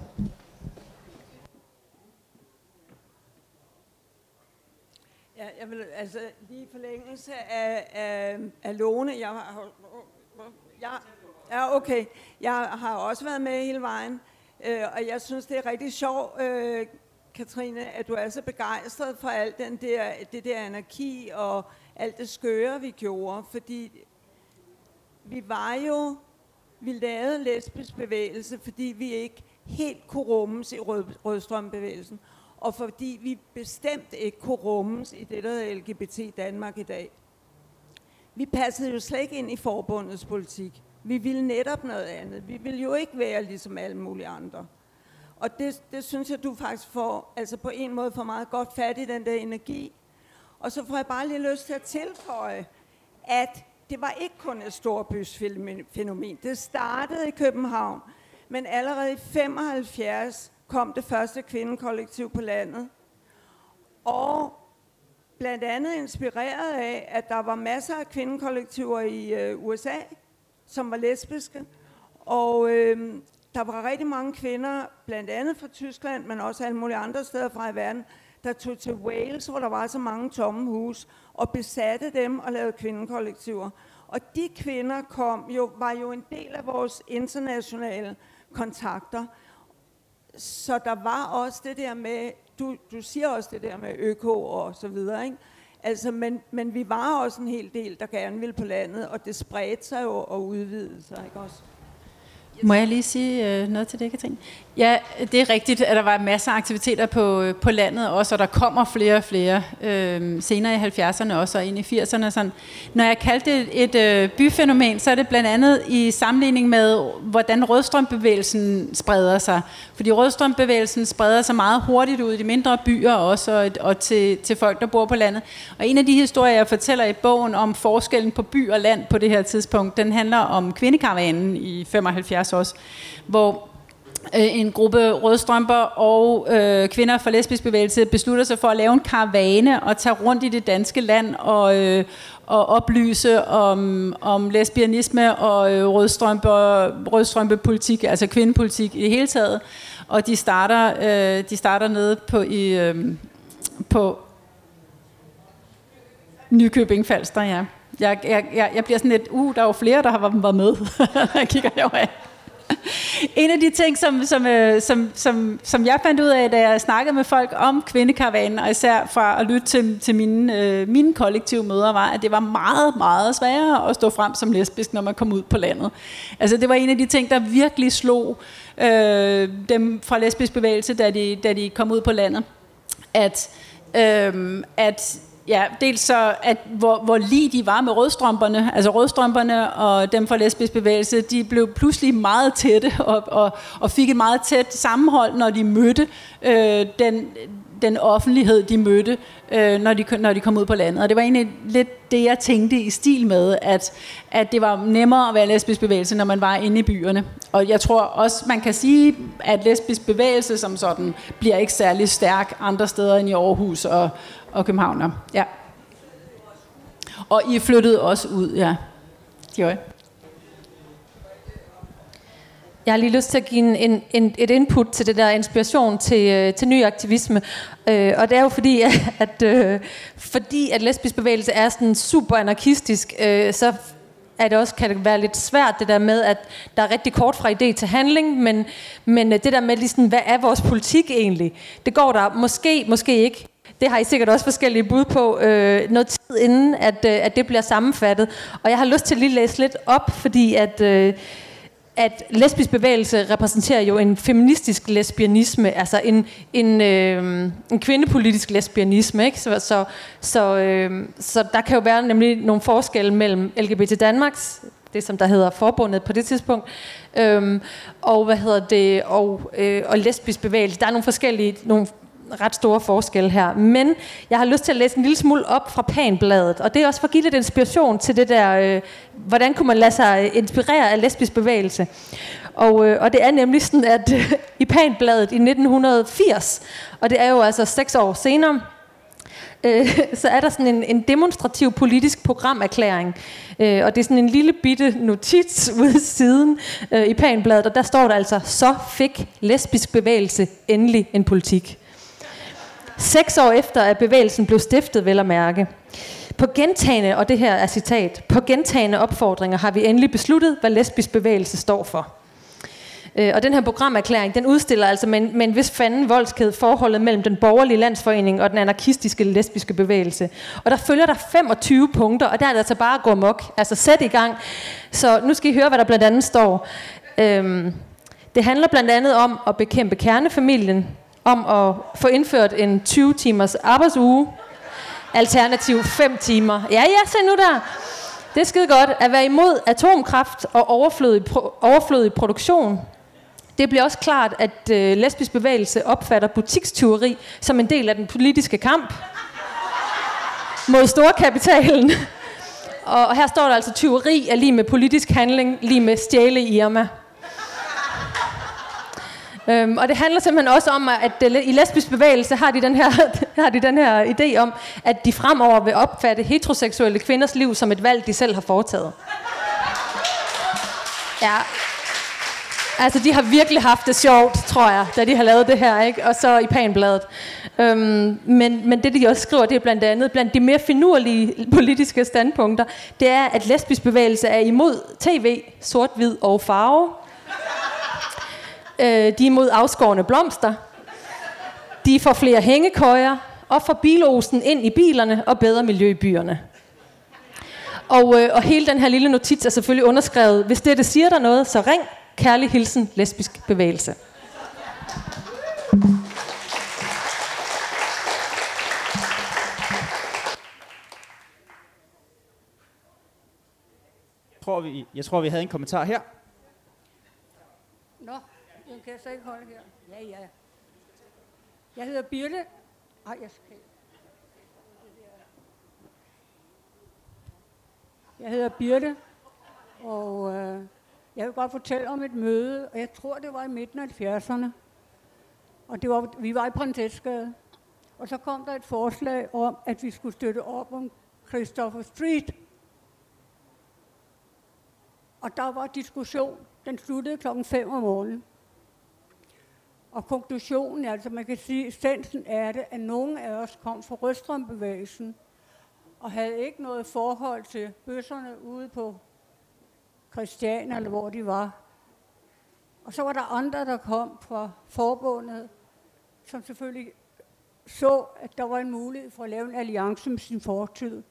Ja, jeg vil altså lige forlængelse af, af, af Lone, jeg har, jeg, ja, okay, jeg har også været med hele vejen, øh, og jeg synes, det er rigtig sjovt, øh, Katrine, at du er så begejstret for alt den der, det der anarki og alt det skøre, vi gjorde, fordi vi var jo, vi lavede lesbisk bevægelse, fordi vi ikke helt kunne rummes i rød, rødstrømbevægelsen og fordi vi bestemt ikke kunne rummes i det, der hedder LGBT Danmark i dag. Vi passede jo slet ikke ind i forbundets politik. Vi ville netop noget andet. Vi ville jo ikke være ligesom alle mulige andre. Og det, det synes jeg, du faktisk får, altså på en måde får meget godt fat i den der energi. Og så får jeg bare lige lyst til at tilføje, at det var ikke kun et storbysfænomen. Det startede i København, men allerede i 75 kom det første kvindekollektiv på landet. Og blandt andet inspireret af, at der var masser af kvindekollektiver i øh, USA, som var lesbiske. Og øh, der var rigtig mange kvinder, blandt andet fra Tyskland, men også alle mulige andre steder fra i verden, der tog til Wales, hvor der var så mange tomme hus, og besatte dem og lavede kvindekollektiver. Og de kvinder kom jo, var jo en del af vores internationale kontakter. Så der var også det der med, du, du siger også det der med øko og så videre, ikke? Altså, men, men vi var også en hel del, der gerne ville på landet, og det spredte sig jo og udvidede sig, ikke også? Må jeg lige sige øh, noget til det, Katrine? Ja, det er rigtigt, at der var masser af aktiviteter på, øh, på landet også, og der kommer flere og flere øh, senere i 70'erne også, og ind i 80'erne. Sådan. Når jeg kaldte det et, øh, byfænomen, så er det blandt andet i sammenligning med, hvordan rødstrømbevægelsen spreder sig. Fordi rødstrømbevægelsen spreder sig meget hurtigt ud i de mindre byer også, og, og til, til folk, der bor på landet. Og en af de historier, jeg fortæller i bogen om forskellen på by og land på det her tidspunkt, den handler om kvindekaravanen i 75 også, hvor Øh, en gruppe rødstrømper og øh, kvinder fra lesbisk bevægelse beslutter sig for at lave en karavane og tage rundt i det danske land og, øh, og oplyse om, om lesbianisme og øh, rødstrømper, rødstrømpepolitik, altså kvindepolitik i det hele taget. Og de starter, øh, de starter nede på, i, øh, på Nykøbing Falster, ja. Jeg, jeg, jeg, jeg bliver sådan lidt, uh, der er jo flere, der har været med. <laughs> jeg kigger herovre en af de ting, som, som, øh, som, som, som jeg fandt ud af, da jeg snakkede med folk om kvindekaravanen, og især fra at lytte til, til mine, øh, mine kollektive møder, var, at det var meget, meget sværere at stå frem som lesbisk, når man kom ud på landet. Altså det var en af de ting, der virkelig slog øh, dem fra lesbisk bevægelse, da de, da de kom ud på landet. At, øh, at Ja, dels så, at hvor, hvor lige de var med rødstrømperne, altså rødstrømperne og dem fra lesbisk bevægelse, de blev pludselig meget tætte og, og, og fik et meget tæt sammenhold, når de mødte øh, den, den offentlighed, de mødte, øh, når, de, når de kom ud på landet. Og det var egentlig lidt det, jeg tænkte i stil med, at, at det var nemmere at være lesbisk bevægelse, når man var inde i byerne. Og jeg tror også, man kan sige, at lesbisk bevægelse som sådan bliver ikke særlig stærk andre steder end i Aarhus og, og København. Ja. Og I flyttede også ud, ja. Gjorde Jeg jeg har lige lyst til at give en, en, en, et input til det der inspiration til, øh, til ny aktivisme. Øh, og det er jo fordi, <laughs> at, øh, fordi at lesbisk bevægelse er sådan super anarkistisk, øh, så at det også kan det være lidt svært det der med, at der er rigtig kort fra idé til handling, men, men øh, det der med, ligesom, hvad er vores politik egentlig? Det går der måske, måske ikke. Det har I sikkert også forskellige bud på øh, noget tid inden, at, øh, at det bliver sammenfattet. Og jeg har lyst til at lige læse lidt op, fordi at... Øh, at lesbisk bevægelse repræsenterer jo en feministisk lesbianisme, altså en, en, øh, en kvindepolitisk lesbianisme. Ikke? Så, så, så, øh, så der kan jo være nemlig nogle forskelle mellem LGBT Danmarks, det som der hedder forbundet på det tidspunkt, øh, og hvad hedder det, og, øh, og lesbisk bevægelse. Der er nogle forskellige, nogle ret store forskelle her. Men jeg har lyst til at læse en lille smule op fra Panbladet, og det er også for at give lidt inspiration til det der, øh, hvordan kunne man lade sig inspirere af lesbisk bevægelse. Og, øh, og det er nemlig sådan, at øh, <laughs> i Panbladet i 1980, og det er jo altså seks år senere, øh, <laughs> så er der sådan en, en demonstrativ politisk programerklæring. Øh, og det er sådan en lille bitte notits <laughs> ude siden øh, i Panbladet, og der står der altså, så fik lesbisk bevægelse endelig en politik. Seks år efter, at bevægelsen blev stiftet, vel at mærke. På gentagende, og det her er citat, på gentagende opfordringer har vi endelig besluttet, hvad lesbisk bevægelse står for. Øh, og den her programerklæring, den udstiller altså med en, med en vis fanden voldsked forholdet mellem den borgerlige landsforening og den anarkistiske lesbiske bevægelse. Og der følger der 25 punkter, og der er det altså bare at gå mok. Altså sæt i gang. Så nu skal I høre, hvad der blandt andet står. Øhm, det handler blandt andet om at bekæmpe kernefamilien, om at få indført en 20 timers arbejdsuge, alternativ 5 timer. Ja, ja, se nu der. Det er skide godt at være imod atomkraft og overflødig, pro- overflødig produktion. Det bliver også klart, at øh, lesbisk bevægelse opfatter butikstyveri som en del af den politiske kamp mod storkapitalen. Og her står der altså, tyveri er lige med politisk handling, lige med stjæle Irma. Øhm, og det handler simpelthen også om, at i lesbisk bevægelse har de, den her, <laughs> har de den her idé om, at de fremover vil opfatte heteroseksuelle kvinders liv som et valg, de selv har foretaget. Ja. Altså, de har virkelig haft det sjovt, tror jeg, da de har lavet det her, ikke? Og så i panbladet. Øhm, men, men det, de også skriver, det er blandt andet, blandt de mere finurlige politiske standpunkter, det er, at lesbisk bevægelse er imod tv, sort-hvid og farve, Øh, de er mod afskårende blomster. De får flere hængekøjer og får bilosen ind i bilerne og bedre miljø i byerne. Og, øh, og hele den her lille notits er selvfølgelig underskrevet. Hvis det, det siger der noget, så ring. Kærlig hilsen, lesbisk bevægelse. Jeg tror, vi, jeg tror, vi havde en kommentar her. Kan jeg så ikke holde her. Ja, ja. Jeg hedder Birte. Ej, jeg skal... Jeg hedder Birte, og øh, jeg vil godt fortælle om et møde, og jeg tror, det var i midten af 70'erne. Og det var, vi var i Prinsessgade. Og så kom der et forslag om, at vi skulle støtte op om Christopher Street. Og der var diskussion. Den sluttede klokken 5 om morgenen. Og konklusionen, altså man kan sige, essensen er det, at nogen af os kom fra Rødstrømbevægelsen og havde ikke noget forhold til bøsserne ude på Christian, eller hvor de var. Og så var der andre, der kom fra forbundet, som selvfølgelig så, at der var en mulighed for at lave en alliance med sin fortid.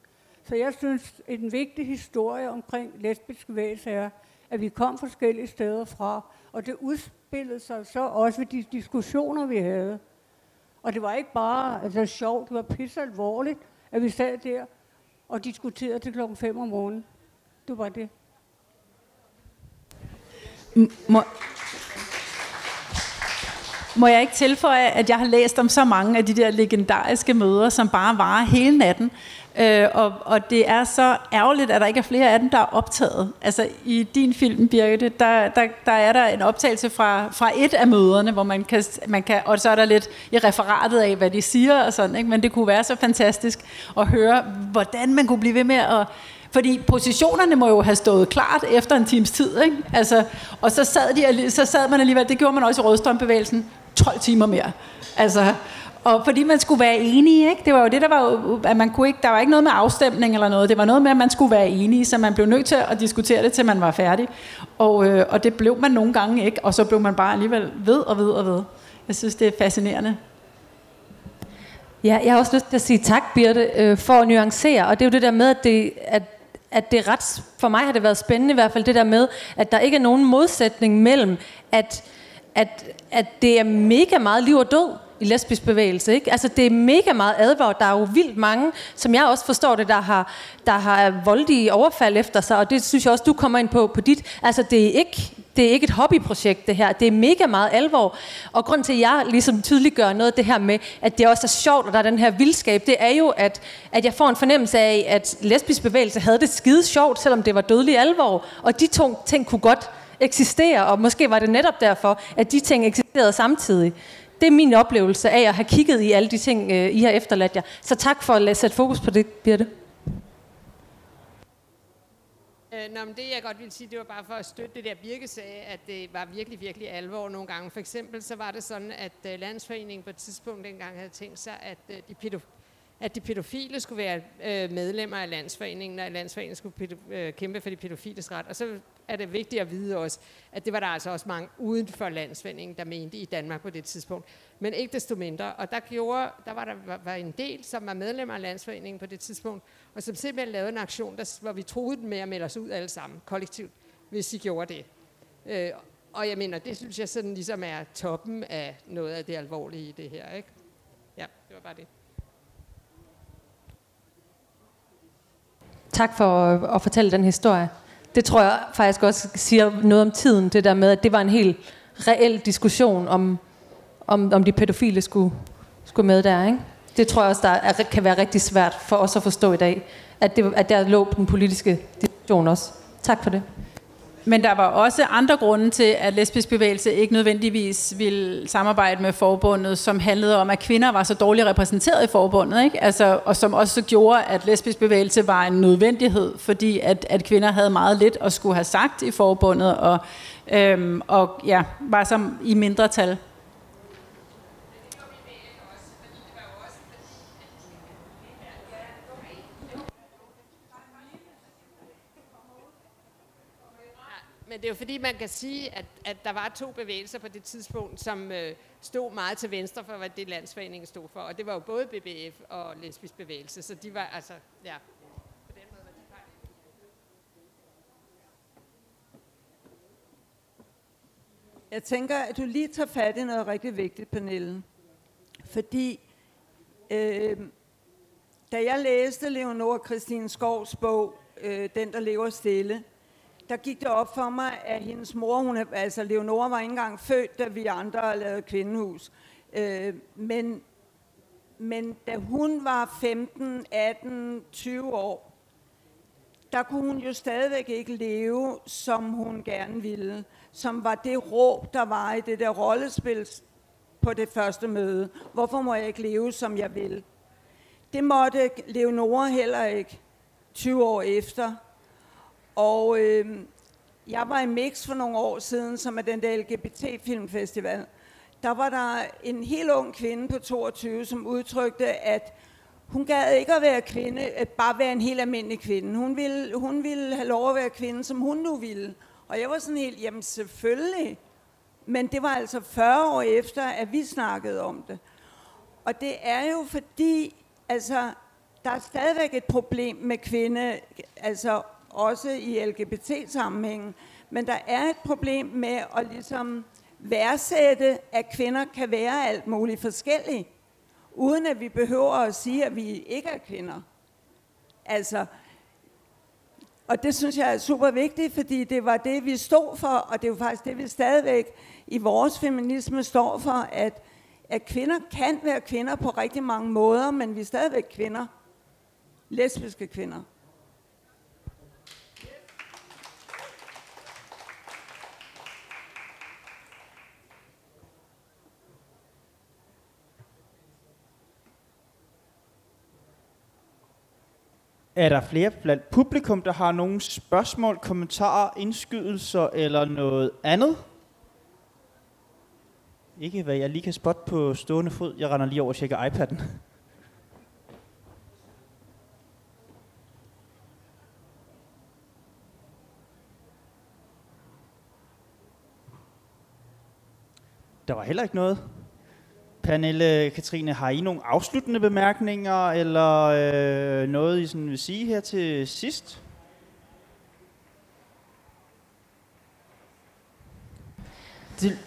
Så jeg synes, at en vigtig historie omkring lesbisk bevægelse er, at vi kom forskellige steder fra, og det udspillede sig så også ved de diskussioner, vi havde. Og det var ikke bare altså, sjovt, det var pisse alvorligt, at vi sad der og diskuterede til klokken 5 om morgenen. Det var det. Må, må jeg ikke tilføje, at jeg har læst om så mange af de der legendariske møder, som bare varer hele natten. Øh, og, og det er så ærgerligt, at der ikke er flere af dem, der er optaget. Altså i din film, Birgitte, der, der, der er der en optagelse fra, fra et af møderne, hvor man kan, man kan, og så er der lidt i referatet af, hvad de siger og sådan, ikke? men det kunne være så fantastisk at høre, hvordan man kunne blive ved med at Fordi positionerne må jo have stået klart efter en times tid, ikke? Altså, og så sad, de, så sad man alligevel, det gjorde man også i rødstrømbevægelsen, 12 timer mere. Altså, og fordi man skulle være enige, ikke? Det var jo det, der var jo, at man kunne ikke, der var ikke noget med afstemning eller noget. Det var noget med, at man skulle være enige, så man blev nødt til at diskutere det, til man var færdig. Og, øh, og det blev man nogle gange ikke, og så blev man bare alligevel ved og ved og ved. Jeg synes, det er fascinerende. Ja, jeg har også lyst til at sige tak, Birte, øh, for at nuancere. Og det er jo det der med, at det, at, at det er ret... For mig har det været spændende i hvert fald, det der med, at der ikke er nogen modsætning mellem, at, at, at det er mega meget liv og død i lesbisk bevægelse. Ikke? Altså, det er mega meget advaret. Der er jo vildt mange, som jeg også forstår det, der har, der har voldelige overfald efter sig, og det synes jeg også, du kommer ind på på dit. Altså, det er ikke, det er ikke et hobbyprojekt, det her. Det er mega meget alvor. Og grund til, at jeg ligesom tydeliggør noget af det her med, at det også er sjovt, og der er den her vildskab, det er jo, at, at jeg får en fornemmelse af, at lesbisk bevægelse havde det skide sjovt, selvom det var dødelig alvor. Og de to ting kunne godt eksistere, og måske var det netop derfor, at de ting eksisterede samtidig. Det er min oplevelse af at have kigget i alle de ting, øh, I har efterladt jer. Så tak for at sætte fokus på det, Birte. Øh, nå, men det jeg godt ville sige, det var bare for at støtte det der Birke sagde, at det var virkelig, virkelig alvor nogle gange. For eksempel så var det sådan, at øh, Landsforeningen på et tidspunkt dengang havde tænkt sig, at øh, de pædofile at de pædofile skulle være øh, medlemmer af landsforeningen, og landsforeningen skulle pædo, øh, kæmpe for de pædofiles ret. Og så er det vigtigt at vide også, at det var der altså også mange uden for landsforeningen, der mente i Danmark på det tidspunkt. Men ikke desto mindre. Og der, gjorde, der var der var, var en del, som var medlemmer af landsforeningen på det tidspunkt, og som simpelthen lavede en aktion, der, hvor vi troede dem med at melde os ud alle sammen, kollektivt, hvis de gjorde det. Øh, og jeg mener, det synes jeg sådan ligesom er toppen af noget af det alvorlige i det her. Ikke? Ja, det var bare det. Tak for at, at fortælle den historie. Det tror jeg faktisk også siger noget om tiden, det der med, at det var en helt reel diskussion om, om, om de pædofile skulle, skulle med der. Ikke? Det tror jeg også, der er, kan være rigtig svært for os at forstå i dag, at, det, at der lå den politiske diskussion også. Tak for det. Men der var også andre grunde til, at lesbisk bevægelse ikke nødvendigvis ville samarbejde med forbundet, som handlede om, at kvinder var så dårligt repræsenteret i forbundet, ikke? Altså, og som også gjorde, at lesbisk bevægelse var en nødvendighed, fordi at, at kvinder havde meget lidt at skulle have sagt i forbundet, og, øhm, og ja, var som i mindretal. Men det er jo fordi, man kan sige, at, at der var to bevægelser på det tidspunkt, som øh, stod meget til venstre for, hvad det landsforeningen stod for. Og det var jo både BBF og lesbisk bevægelse, så de var altså, ja, på den måde var de Jeg tænker, at du lige tager fat i noget rigtig vigtigt, Pernille. Fordi øh, da jeg læste Leonora Christine Skovs bog, øh, Den, der lever stille, der gik det op for mig, at hendes mor, hun, altså Leonora var ikke engang født, da vi andre lavede kvindehus. Øh, men, men da hun var 15, 18, 20 år, der kunne hun jo stadigvæk ikke leve, som hun gerne ville. Som var det råb, der var i det der rollespil på det første møde. Hvorfor må jeg ikke leve, som jeg vil? Det måtte Leonora heller ikke 20 år efter. Og øh, jeg var i Mix for nogle år siden, som er den der LGBT-filmfestival. Der var der en helt ung kvinde på 22, som udtrykte, at hun gad ikke at være kvinde, at bare være en helt almindelig kvinde. Hun ville, hun ville have lov at være kvinde, som hun nu ville. Og jeg var sådan helt, jamen selvfølgelig. Men det var altså 40 år efter, at vi snakkede om det. Og det er jo fordi, altså, der er stadigvæk et problem med kvinde, altså også i LGBT-sammenhængen. Men der er et problem med at ligesom værdsætte, at kvinder kan være alt muligt forskellige, uden at vi behøver at sige, at vi ikke er kvinder. Altså, og det synes jeg er super vigtigt, fordi det var det, vi stod for, og det er jo faktisk det, vi stadigvæk i vores feminisme står for, at, at kvinder kan være kvinder på rigtig mange måder, men vi er stadigvæk kvinder. Lesbiske kvinder. Er der flere blandt publikum, der har nogle spørgsmål, kommentarer, indskydelser eller noget andet? Ikke hvad jeg lige kan spotte på stående fod. Jeg render lige over og tjekker iPad'en. Der var heller ikke noget. Pernille, Katrine, har I nogle afsluttende bemærkninger, eller øh, noget, I sådan vil sige her til sidst? Det,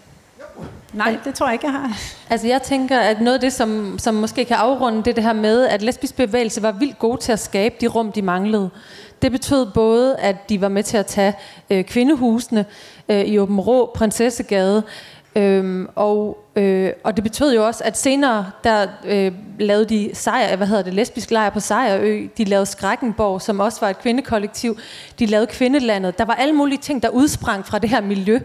Nej, det tror jeg ikke, jeg har. Altså jeg tænker, at noget af det, som, som måske kan afrunde, det, det her med, at lesbisk bevægelse var vildt gode til at skabe de rum, de manglede. Det betød både, at de var med til at tage øh, kvindehusene øh, i Åben Rå, Prinsessegade, Øhm, og, øh, og det betød jo også, at senere der øh, lavede de sejr, hvad hedder det, lesbisk lejr på Sejrø. De lavede Skrækkenborg, som også var et kvindekollektiv. De lavede Kvindelandet. Der var alle mulige ting, der udsprang fra det her miljø,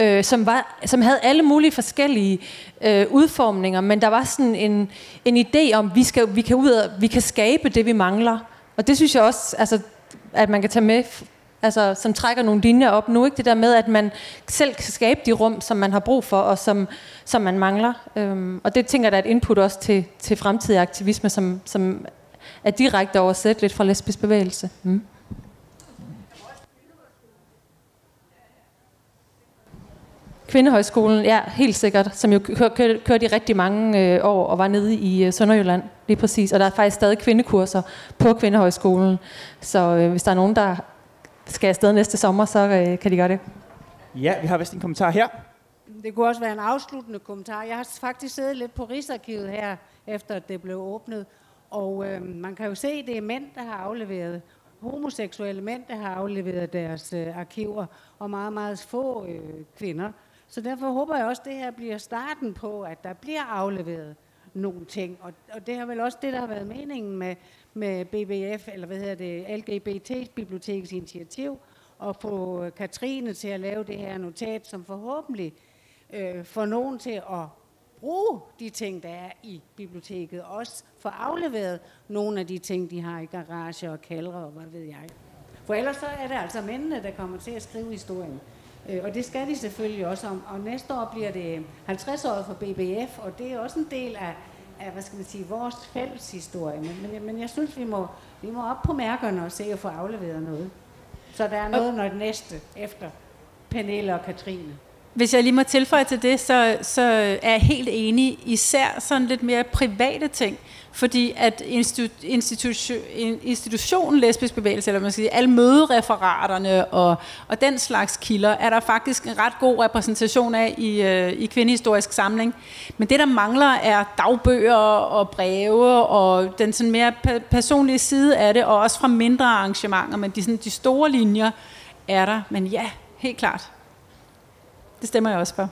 øh, som, var, som havde alle mulige forskellige øh, udformninger. Men der var sådan en, en idé om, vi skal, vi kan ud og, vi kan skabe det, vi mangler. Og det synes jeg også, altså, at man kan tage med altså, som trækker nogle linjer op nu. Ikke det der med, at man selv kan skabe de rum, som man har brug for, og som, som man mangler. Øhm, og det tænker jeg, der er et input også til, til fremtidig aktivisme, som, som er direkte oversat lidt fra lesbisk bevægelse. Mm. Kvindehøjskolen, ja, helt sikkert, som jo kørte kør, i rigtig mange øh, år og var nede i øh, Sønderjylland, lige præcis. Og der er faktisk stadig kvindekurser på Kvindehøjskolen. Så øh, hvis der er nogen, der skal afsted næste sommer, så øh, kan de gøre det. Ja, vi har vist en kommentar her. Det kunne også være en afsluttende kommentar. Jeg har faktisk siddet lidt på Rigsarkivet her, efter at det blev åbnet. Og øh, man kan jo se, at det er mænd, der har afleveret, homoseksuelle mænd, der har afleveret deres øh, arkiver, og meget, meget få øh, kvinder. Så derfor håber jeg også, at det her bliver starten på, at der bliver afleveret nogle ting. Og, og det har vel også det, der har været meningen med, med BBF, eller hvad hedder det, LGBT Bibliotekets initiativ, og få øh, Katrine til at lave det her notat, som forhåbentlig øh, får nogen til at bruge de ting, der er i biblioteket, også få afleveret nogle af de ting, de har i garage og kældre og hvad ved jeg. For ellers så er det altså mændene, der kommer til at skrive historien. Øh, og det skal de selvfølgelig også om. Og næste år bliver det 50 år for BBF, og det er også en del af af, hvad skal man sige, vores fælles historie. Men, men, men jeg synes, vi må, vi må op på mærkerne og se at få afleveret noget. Så der er noget, når det næste efter Pernille og Katrine. Hvis jeg lige må tilføje til det, så, så er jeg helt enig, især sådan lidt mere private ting. Fordi at institu, institution, institutionen lesbisk bevægelse, eller man skal sige, alle mødereferaterne og, og den slags kilder, er der faktisk en ret god repræsentation af i, øh, i kvindehistorisk samling. Men det, der mangler, er dagbøger og breve og den sådan mere personlige side af det, og også fra mindre arrangementer, men de, sådan, de store linjer er der. Men ja, helt klart. Det stemmer jeg også for.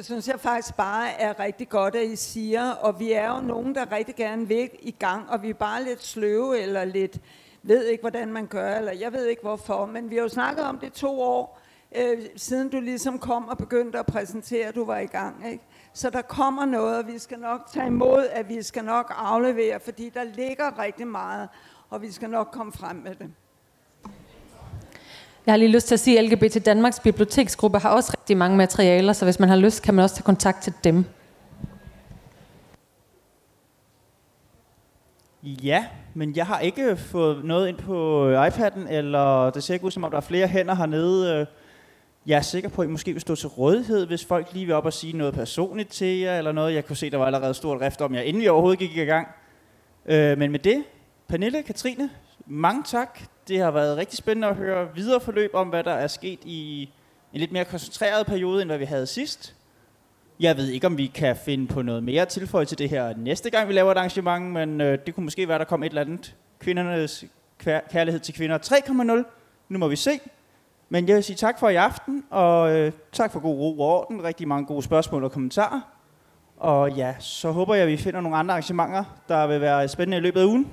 Det synes jeg faktisk bare er rigtig godt, at I siger, og vi er jo nogen, der rigtig gerne vil i gang, og vi er bare lidt sløve, eller lidt, ved ikke, hvordan man gør, eller jeg ved ikke hvorfor, men vi har jo snakket om det to år, øh, siden du ligesom kom og begyndte at præsentere, at du var i gang, ikke? Så der kommer noget, og vi skal nok tage imod, at vi skal nok aflevere, fordi der ligger rigtig meget, og vi skal nok komme frem med det. Jeg har lige lyst til at sige, at LGBT Danmarks biblioteksgruppe har også rigtig mange materialer, så hvis man har lyst, kan man også tage kontakt til dem. Ja, men jeg har ikke fået noget ind på øh, iPad'en, eller det ser ikke ud som om, der er flere hænder hernede. Øh, jeg er sikker på, at I måske vil stå til rådighed, hvis folk lige vil op og sige noget personligt til jer, eller noget. Jeg kunne se, der var allerede stort rift om jer, inden vi overhovedet gik i gang. Øh, men med det, Pernille, Katrine, mange tak. Det har været rigtig spændende at høre videre forløb om, hvad der er sket i en lidt mere koncentreret periode, end hvad vi havde sidst. Jeg ved ikke, om vi kan finde på noget mere tilføje til det her næste gang, vi laver et arrangement, men øh, det kunne måske være, der kom et eller andet kvindernes kærlighed til kvinder 3.0. Nu må vi se. Men jeg vil sige tak for i aften, og øh, tak for god ro og orden. Rigtig mange gode spørgsmål og kommentarer. Og ja, så håber jeg, at vi finder nogle andre arrangementer, der vil være spændende i løbet af ugen.